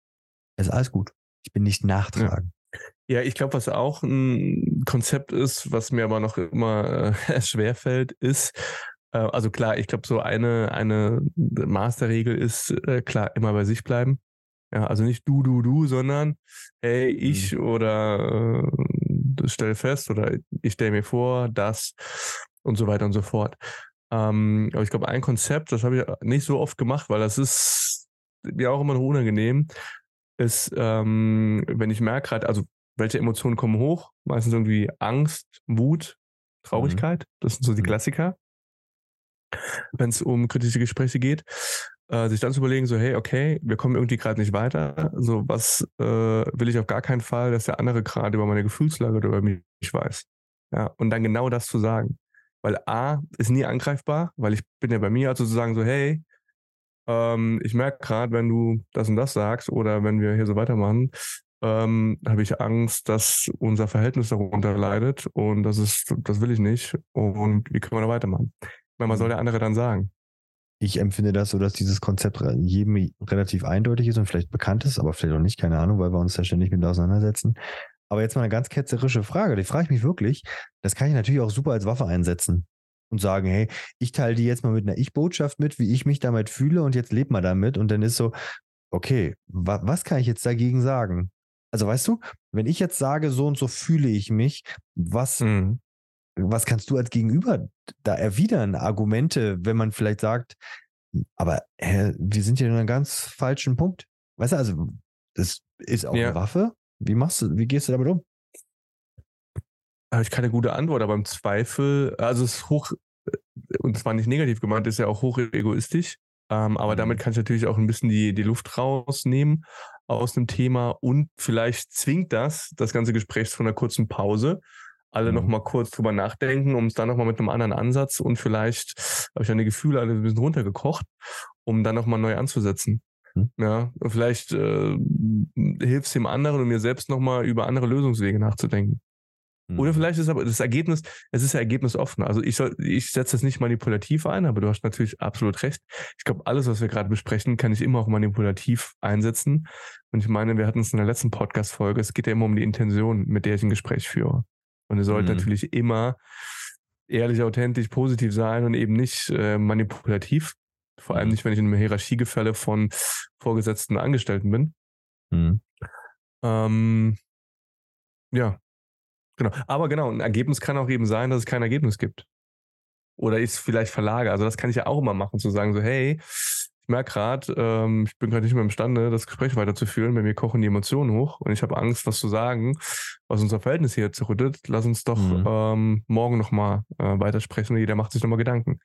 Speaker 1: es ist alles gut. Ich bin nicht nachtragend.
Speaker 2: Ja. Ja, ich glaube, was auch ein Konzept ist, was mir aber noch immer äh, schwerfällt, ist, also klar, ich glaube, so eine, eine Masterregel ist äh, klar, immer bei sich bleiben. Ja, also nicht du, du, du, sondern hey, ich mhm. oder äh, stell fest oder ich stelle mir vor, das und so weiter und so fort. Ähm, aber ich glaube, ein Konzept, das habe ich nicht so oft gemacht, weil das ist mir auch immer noch unangenehm, ist, ähm, wenn ich merke gerade, also welche Emotionen kommen hoch, meistens irgendwie Angst, Wut, mhm. Traurigkeit, mhm. das sind so die mhm. Klassiker wenn es um kritische Gespräche geht, äh, sich dann zu überlegen, so, hey, okay, wir kommen irgendwie gerade nicht weiter. So, was äh, will ich auf gar keinen Fall, dass der andere gerade über meine Gefühlslage oder über mich weiß. Ja, und dann genau das zu sagen. Weil A ist nie angreifbar, weil ich bin ja bei mir also zu sagen, so, hey, ähm, ich merke gerade, wenn du das und das sagst oder wenn wir hier so weitermachen, ähm, habe ich Angst, dass unser Verhältnis darunter leidet und das ist, das will ich nicht. Und wie können wir da weitermachen? Weil man soll mhm. der andere dann sagen.
Speaker 1: Ich empfinde das so, dass dieses Konzept jedem relativ eindeutig ist und vielleicht bekannt ist, aber vielleicht auch nicht, keine Ahnung, weil wir uns da ständig mit auseinandersetzen. Aber jetzt mal eine ganz ketzerische Frage, die frage ich mich wirklich. Das kann ich natürlich auch super als Waffe einsetzen und sagen, hey, ich teile die jetzt mal mit einer Ich-Botschaft mit, wie ich mich damit fühle und jetzt leb mal damit. Und dann ist so, okay, wa was kann ich jetzt dagegen sagen? Also weißt du, wenn ich jetzt sage, so und so fühle ich mich, was, mhm was kannst du als Gegenüber da erwidern? Argumente, wenn man vielleicht sagt, aber äh, wir sind hier in einem ganz falschen Punkt. Weißt du, also das ist auch ja. eine Waffe. Wie machst du, wie gehst du damit um?
Speaker 2: Habe ich keine gute Antwort, aber im Zweifel, also es ist hoch, äh, und zwar nicht negativ gemeint, ist ja auch hoch egoistisch. Ähm, aber damit mhm. kann ich natürlich auch ein bisschen die, die Luft rausnehmen aus dem Thema und vielleicht zwingt das das ganze Gespräch zu einer kurzen Pause alle mhm. nochmal kurz drüber nachdenken, um es dann nochmal mit einem anderen Ansatz und vielleicht habe ich meine Gefühle alle ein bisschen runtergekocht, um dann nochmal neu anzusetzen. Mhm. Ja, vielleicht äh, hilft es dem anderen und mir selbst nochmal über andere Lösungswege nachzudenken. Mhm. Oder vielleicht ist aber das Ergebnis, es ist ja ergebnisoffen. Also ich soll, ich setze das nicht manipulativ ein, aber du hast natürlich absolut recht. Ich glaube, alles, was wir gerade besprechen, kann ich immer auch manipulativ einsetzen. Und ich meine, wir hatten es in der letzten Podcast-Folge, es geht ja immer um die Intention, mit der ich ein Gespräch führe. Und es sollte mhm. natürlich immer ehrlich, authentisch, positiv sein und eben nicht äh, manipulativ. Vor allem mhm. nicht, wenn ich in einem Hierarchiegefälle von Vorgesetzten Angestellten bin. Mhm. Ähm, ja, genau. Aber genau, ein Ergebnis kann auch eben sein, dass es kein Ergebnis gibt. Oder ich es vielleicht verlage. Also das kann ich ja auch immer machen, zu sagen so, hey, merke gerade, ähm, ich bin gerade nicht mehr imstande, das Gespräch weiterzuführen. Bei mir kochen die Emotionen hoch und ich habe Angst, was zu sagen, was unser Verhältnis hier zerrüttet. Lass uns doch mhm. ähm, morgen nochmal äh, weitersprechen und jeder macht sich nochmal Gedanken.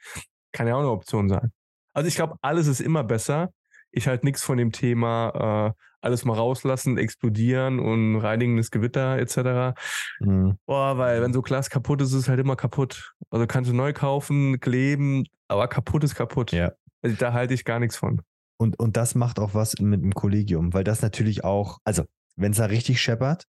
Speaker 2: Kann ja auch eine Option sein. Also ich glaube, alles ist immer besser. Ich halte nichts von dem Thema äh, alles mal rauslassen, explodieren und reinigendes Gewitter etc. Mhm. Boah, weil wenn so Glas kaputt ist, ist es halt immer kaputt. Also kannst du neu kaufen, kleben, aber kaputt ist kaputt.
Speaker 1: Ja.
Speaker 2: Also da halte ich gar nichts von.
Speaker 1: Und, und das macht auch was mit dem Kollegium, weil das natürlich auch, also wenn es da richtig scheppert,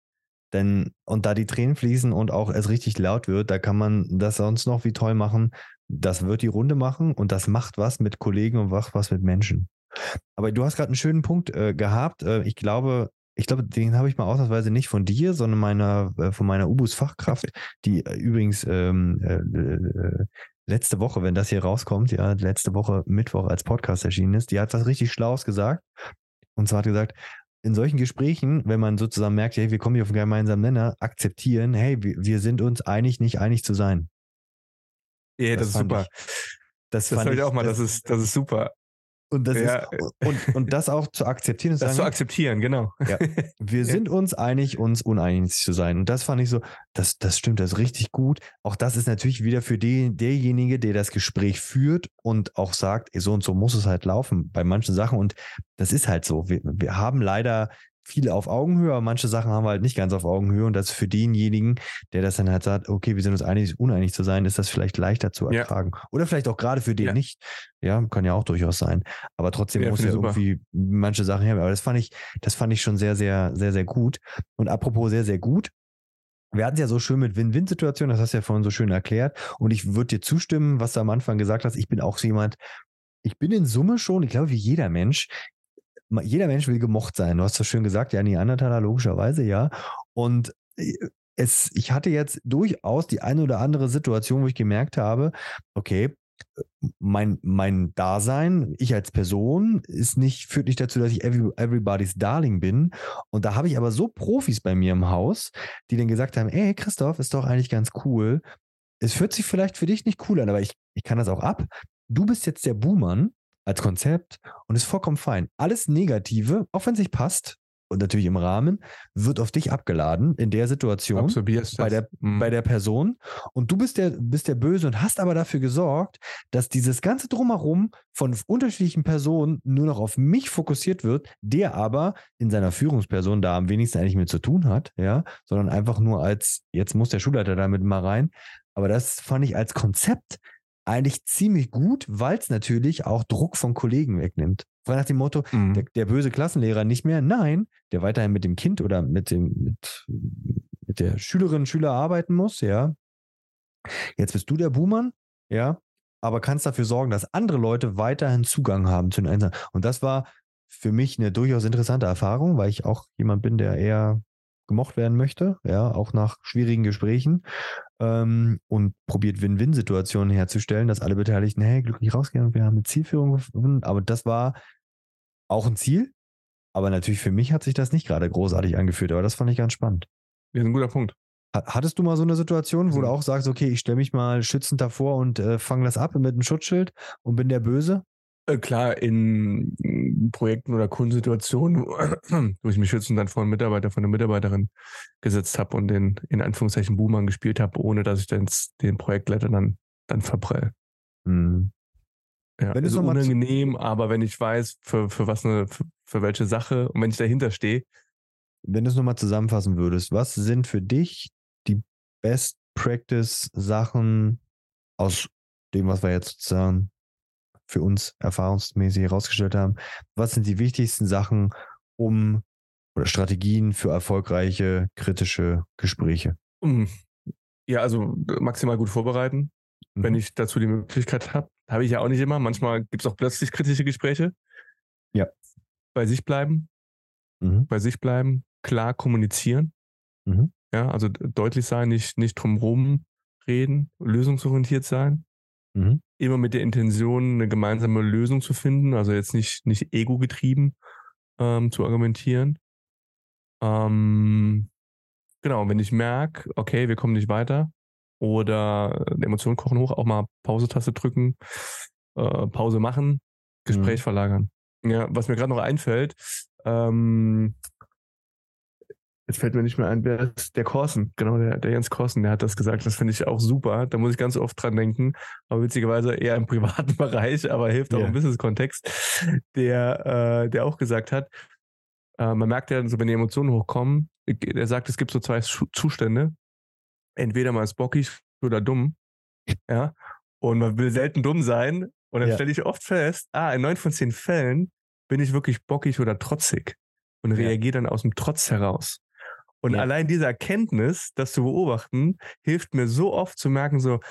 Speaker 1: denn und da die Tränen fließen und auch es richtig laut wird, da kann man das sonst noch wie toll machen. Das wird die Runde machen und das macht was mit Kollegen und macht was mit Menschen. Aber du hast gerade einen schönen Punkt äh, gehabt. Äh, ich glaube, ich glaube, den habe ich mal ausnahmsweise nicht von dir, sondern meiner, äh, von meiner Ubus Fachkraft, die übrigens ähm, äh, äh, letzte Woche, wenn das hier rauskommt, ja, letzte Woche Mittwoch als Podcast erschienen ist, die hat was richtig Schlaues gesagt. Und zwar hat gesagt, in solchen Gesprächen, wenn man sozusagen merkt, hey, wir kommen hier auf einen gemeinsamen Nenner, akzeptieren, hey, wir, sind uns einig, nicht einig zu sein.
Speaker 2: Ja, das, das ist super. Ich, das das fand ich auch mal, das, das, ist, das ist super.
Speaker 1: Und das, ja. ist, und, und das auch zu akzeptieren.
Speaker 2: Das sagen, zu akzeptieren, genau.
Speaker 1: Ja, wir sind uns einig, uns uneinig zu sein. Und das fand ich so, das, das stimmt, das ist richtig gut. Auch das ist natürlich wieder für die, derjenige, der das Gespräch führt und auch sagt, so und so muss es halt laufen bei manchen Sachen. Und das ist halt so. Wir, wir haben leider viele auf Augenhöhe, aber manche Sachen haben wir halt nicht ganz auf Augenhöhe. Und das für denjenigen, der das dann halt sagt, okay, wir sind uns einig, uneinig zu sein, ist das vielleicht leichter zu ertragen. Ja. Oder vielleicht auch gerade für den ja. nicht. Ja, kann ja auch durchaus sein. Aber trotzdem ja, muss ja irgendwie manche Sachen her. Aber das fand ich, das fand ich schon sehr, sehr, sehr, sehr gut. Und apropos sehr, sehr gut. Wir hatten es ja so schön mit Win-Win-Situationen, das hast du ja vorhin so schön erklärt. Und ich würde dir zustimmen, was du am Anfang gesagt hast. Ich bin auch so jemand, ich bin in Summe schon, ich glaube, wie jeder Mensch, jeder Mensch will gemocht sein. Du hast das schön gesagt, ja, Neandertaler logischerweise, ja. Und äh, es, ich hatte jetzt durchaus die eine oder andere Situation, wo ich gemerkt habe, okay, mein, mein Dasein, ich als Person, ist nicht, führt nicht dazu, dass ich every, everybody's Darling bin. Und da habe ich aber so Profis bei mir im Haus, die dann gesagt haben, ey, Christoph, ist doch eigentlich ganz cool. Es fühlt sich vielleicht für dich nicht cool an, aber ich, ich kann das auch ab. Du bist jetzt der Buhmann als Konzept und ist vollkommen fein. Alles Negative, auch wenn es nicht passt, und natürlich im Rahmen, wird auf dich abgeladen in der Situation bei der, mhm. bei der Person. Und du bist der, bist der Böse und hast aber dafür gesorgt, dass dieses ganze Drumherum von unterschiedlichen Personen nur noch auf mich fokussiert wird, der aber in seiner Führungsperson da am wenigsten eigentlich mit zu tun hat, ja, sondern einfach nur als, jetzt muss der Schulleiter damit mal rein. Aber das fand ich als Konzept eigentlich ziemlich gut, weil es natürlich auch Druck von Kollegen wegnimmt. Frei nach dem Motto, mhm. der, der, böse Klassenlehrer nicht mehr, nein, der weiterhin mit dem Kind oder mit dem, mit, mit der Schülerin, Schüler arbeiten muss, ja. Jetzt bist du der Buhmann, ja, aber kannst dafür sorgen, dass andere Leute weiterhin Zugang haben zu den Einzelnen. Und das war für mich eine durchaus interessante Erfahrung, weil ich auch jemand bin, der eher gemocht werden möchte, ja, auch nach schwierigen Gesprächen ähm, und probiert Win-Win-Situationen herzustellen, dass alle Beteiligten, hey, glücklich rausgehen und wir haben eine Zielführung gefunden. Aber das war auch ein Ziel. Aber natürlich für mich hat sich das nicht gerade großartig angefühlt, aber das fand ich ganz spannend.
Speaker 2: Ja, ist ein guter Punkt.
Speaker 1: Hattest du mal so eine Situation, wo du auch sagst, okay, ich stelle mich mal schützend davor und äh, fange das ab mit einem Schutzschild und bin der Böse?
Speaker 2: Äh, klar, in Projekten oder Kundensituationen, wo ich mich schützend dann vor einen Mitarbeiter, von einer Mitarbeiterin gesetzt habe und den in Anführungszeichen Boomer gespielt habe, ohne dass ich dann den Projektleiter dann, dann verprell. Mhm. Ja, wenn ist unangenehm, aber wenn ich weiß, für, für was eine, für, für welche Sache und wenn ich dahinter stehe.
Speaker 1: Wenn du es nochmal zusammenfassen würdest, was sind für dich die Best Practice Sachen aus dem, was wir jetzt sozusagen für uns erfahrungsmäßig herausgestellt haben. Was sind die wichtigsten Sachen, um oder Strategien für erfolgreiche kritische Gespräche?
Speaker 2: Ja, also maximal gut vorbereiten, mhm. wenn ich dazu die Möglichkeit habe. Habe ich ja auch nicht immer. Manchmal gibt es auch plötzlich kritische Gespräche.
Speaker 1: Ja.
Speaker 2: Bei sich bleiben. Mhm. Bei sich bleiben, klar kommunizieren. Mhm. Ja, also deutlich sein, nicht, nicht drumherum reden, lösungsorientiert sein. Mhm. Immer mit der Intention, eine gemeinsame Lösung zu finden, also jetzt nicht, nicht ego-getrieben ähm, zu argumentieren. Ähm, genau, wenn ich merke, okay, wir kommen nicht weiter oder Emotionen kochen hoch, auch mal Pause-Taste drücken, äh, Pause machen, Gespräch mhm. verlagern. Ja, was mir gerade noch einfällt, ähm, Jetzt fällt mir nicht mehr ein, wer ist der Korsen, genau, der, der Jens Korsen, der hat das gesagt. Das finde ich auch super. Da muss ich ganz oft dran denken. Aber witzigerweise eher im privaten Bereich, aber hilft auch yeah. im Business-Kontext, der, äh, der auch gesagt hat, äh, man merkt ja, so wenn die Emotionen hochkommen, er sagt, es gibt so zwei Zustände. Entweder man ist bockig oder dumm. Ja. Und man will selten dumm sein. Und dann ja. stelle ich oft fest, ah, in neun von zehn Fällen bin ich wirklich bockig oder trotzig und reagiere dann aus dem Trotz heraus. Und ja. allein diese Erkenntnis, das zu beobachten, hilft mir so oft zu merken, so,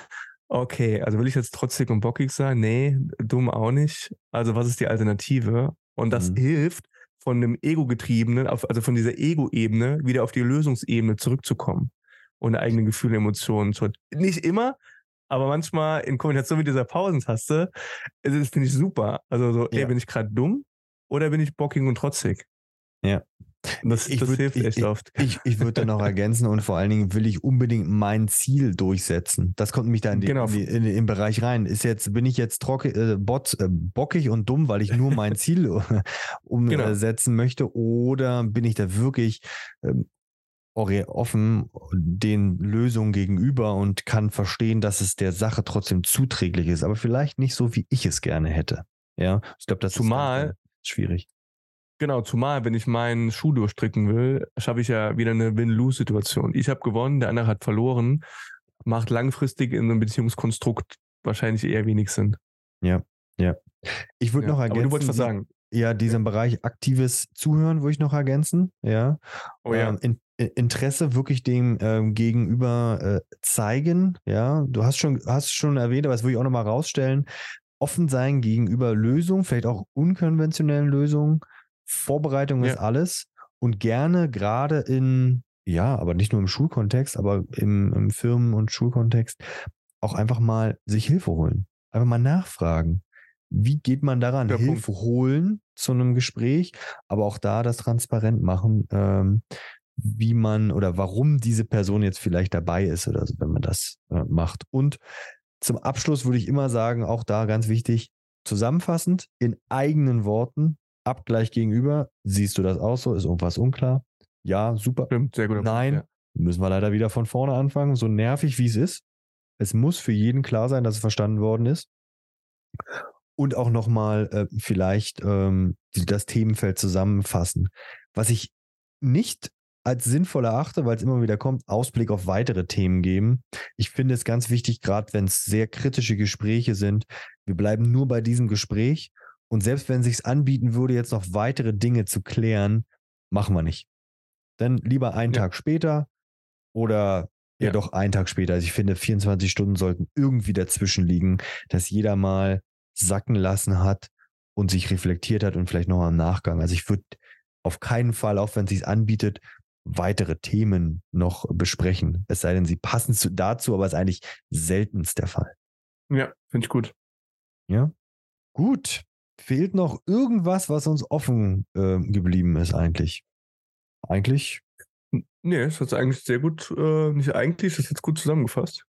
Speaker 2: okay, also will ich jetzt trotzig und bockig sein? Nee, dumm auch nicht. Also was ist die Alternative? Und das mhm. hilft, von dem Ego-getriebenen, also von dieser Ego-Ebene wieder auf die Lösungsebene zurückzukommen und eigene Gefühle, Emotionen zu. Nicht immer, aber manchmal in Kombination mit dieser Pausentaste, das finde ich super. Also so, ja. ey, bin ich gerade dumm oder bin ich bockig und trotzig?
Speaker 1: Ja.
Speaker 2: Das, ich das würd, hilft echt
Speaker 1: ich,
Speaker 2: oft.
Speaker 1: Ich, ich würde dann noch ergänzen und vor allen Dingen will ich unbedingt mein Ziel durchsetzen. Das kommt nämlich da in, die, genau. in, die, in, den Bereich rein. Ist jetzt, bin ich jetzt trocke, äh, bot, äh, bockig und dumm, weil ich nur mein Ziel umsetzen genau. möchte, oder bin ich da wirklich ähm, offen den Lösungen gegenüber und kann verstehen, dass es der Sache trotzdem zuträglich ist, aber vielleicht nicht so, wie ich es gerne hätte. Ja, ich glaube, das
Speaker 2: Zumal,
Speaker 1: ist schwierig.
Speaker 2: Genau, zumal, wenn ich meinen Schuh durchstricken will, schaffe ich ja wieder eine Win-Lose-Situation. Ich habe gewonnen, der andere hat verloren. Macht langfristig in einem Beziehungskonstrukt wahrscheinlich eher wenig Sinn.
Speaker 1: Ja, ja. Ich würde ja, noch ergänzen. Aber
Speaker 2: du wolltest was sagen.
Speaker 1: Ja, diesen ja. Bereich aktives Zuhören würde ich noch ergänzen. Ja.
Speaker 2: Oh ja.
Speaker 1: Ähm, in, Interesse wirklich dem ähm, Gegenüber äh, zeigen. Ja, du hast schon, hast schon erwähnt, aber das würde ich auch nochmal rausstellen. Offen sein gegenüber Lösungen, vielleicht auch unkonventionellen Lösungen Vorbereitung ja. ist alles und gerne gerade in, ja, aber nicht nur im Schulkontext, aber im, im Firmen- und Schulkontext auch einfach mal sich Hilfe holen. Einfach mal nachfragen. Wie geht man daran? Der Hilfe Punkt. holen zu einem Gespräch, aber auch da das transparent machen, ähm, wie man oder warum diese Person jetzt vielleicht dabei ist oder so, wenn man das äh, macht. Und zum Abschluss würde ich immer sagen, auch da ganz wichtig, zusammenfassend in eigenen Worten Abgleich gegenüber. Siehst du das auch so? Ist irgendwas unklar? Ja, super.
Speaker 2: Stimmt, sehr gut.
Speaker 1: Nein, ja. müssen wir leider wieder von vorne anfangen. So nervig wie es ist. Es muss für jeden klar sein, dass es verstanden worden ist. Und auch nochmal äh, vielleicht ähm, das Themenfeld zusammenfassen. Was ich nicht als sinnvoll erachte, weil es immer wieder kommt, Ausblick auf weitere Themen geben. Ich finde es ganz wichtig, gerade wenn es sehr kritische Gespräche sind, wir bleiben nur bei diesem Gespräch und selbst wenn sich anbieten würde, jetzt noch weitere Dinge zu klären, machen wir nicht. Dann lieber einen ja. Tag später oder ja, ja, doch einen Tag später. Also ich finde, 24 Stunden sollten irgendwie dazwischen liegen, dass jeder mal sacken lassen hat und sich reflektiert hat und vielleicht noch am Nachgang. Also ich würde auf keinen Fall, auch wenn es sich anbietet, weitere Themen noch besprechen. Es sei denn, sie passen zu, dazu, aber es ist eigentlich seltenst der Fall.
Speaker 2: Ja, finde ich gut.
Speaker 1: Ja. Gut. Fehlt noch irgendwas, was uns offen äh, geblieben ist eigentlich? Eigentlich?
Speaker 2: Nee, es hat eigentlich sehr gut, äh, nicht eigentlich, das ist jetzt gut zusammengefasst.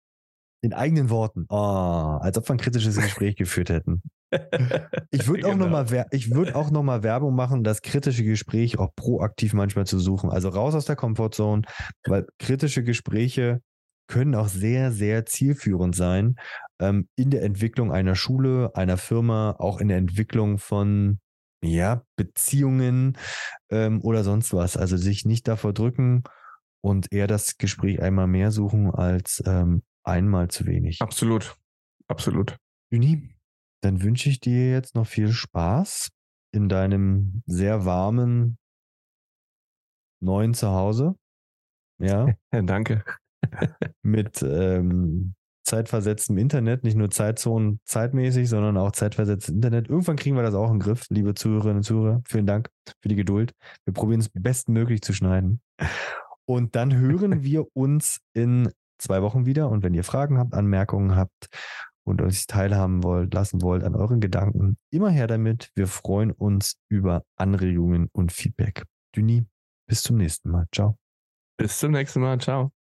Speaker 1: In eigenen Worten. Oh, als ob wir ein kritisches Gespräch geführt hätten. Ich würde auch, genau. noch würd auch noch Werbung machen, das kritische Gespräch auch proaktiv manchmal zu suchen. Also raus aus der Komfortzone, weil kritische Gespräche können auch sehr, sehr zielführend sein ähm, in der Entwicklung einer Schule, einer Firma, auch in der Entwicklung von ja, Beziehungen ähm, oder sonst was. Also sich nicht davor drücken und eher das Gespräch einmal mehr suchen als ähm, einmal zu wenig.
Speaker 2: Absolut, absolut.
Speaker 1: Juni, dann wünsche ich dir jetzt noch viel Spaß in deinem sehr warmen neuen Zuhause. Ja.
Speaker 2: Danke
Speaker 1: mit ähm, zeitversetztem Internet, nicht nur Zeitzonen zeitmäßig, sondern auch zeitversetztes Internet. Irgendwann kriegen wir das auch im Griff, liebe Zuhörerinnen und Zuhörer. Vielen Dank für die Geduld. Wir probieren es bestmöglich zu schneiden. Und dann hören wir uns in zwei Wochen wieder. Und wenn ihr Fragen habt, Anmerkungen habt und euch teilhaben wollt, lassen wollt an euren Gedanken, immer her damit. Wir freuen uns über Anregungen und Feedback. Düni, bis zum nächsten Mal. Ciao.
Speaker 2: Bis zum nächsten Mal. Ciao.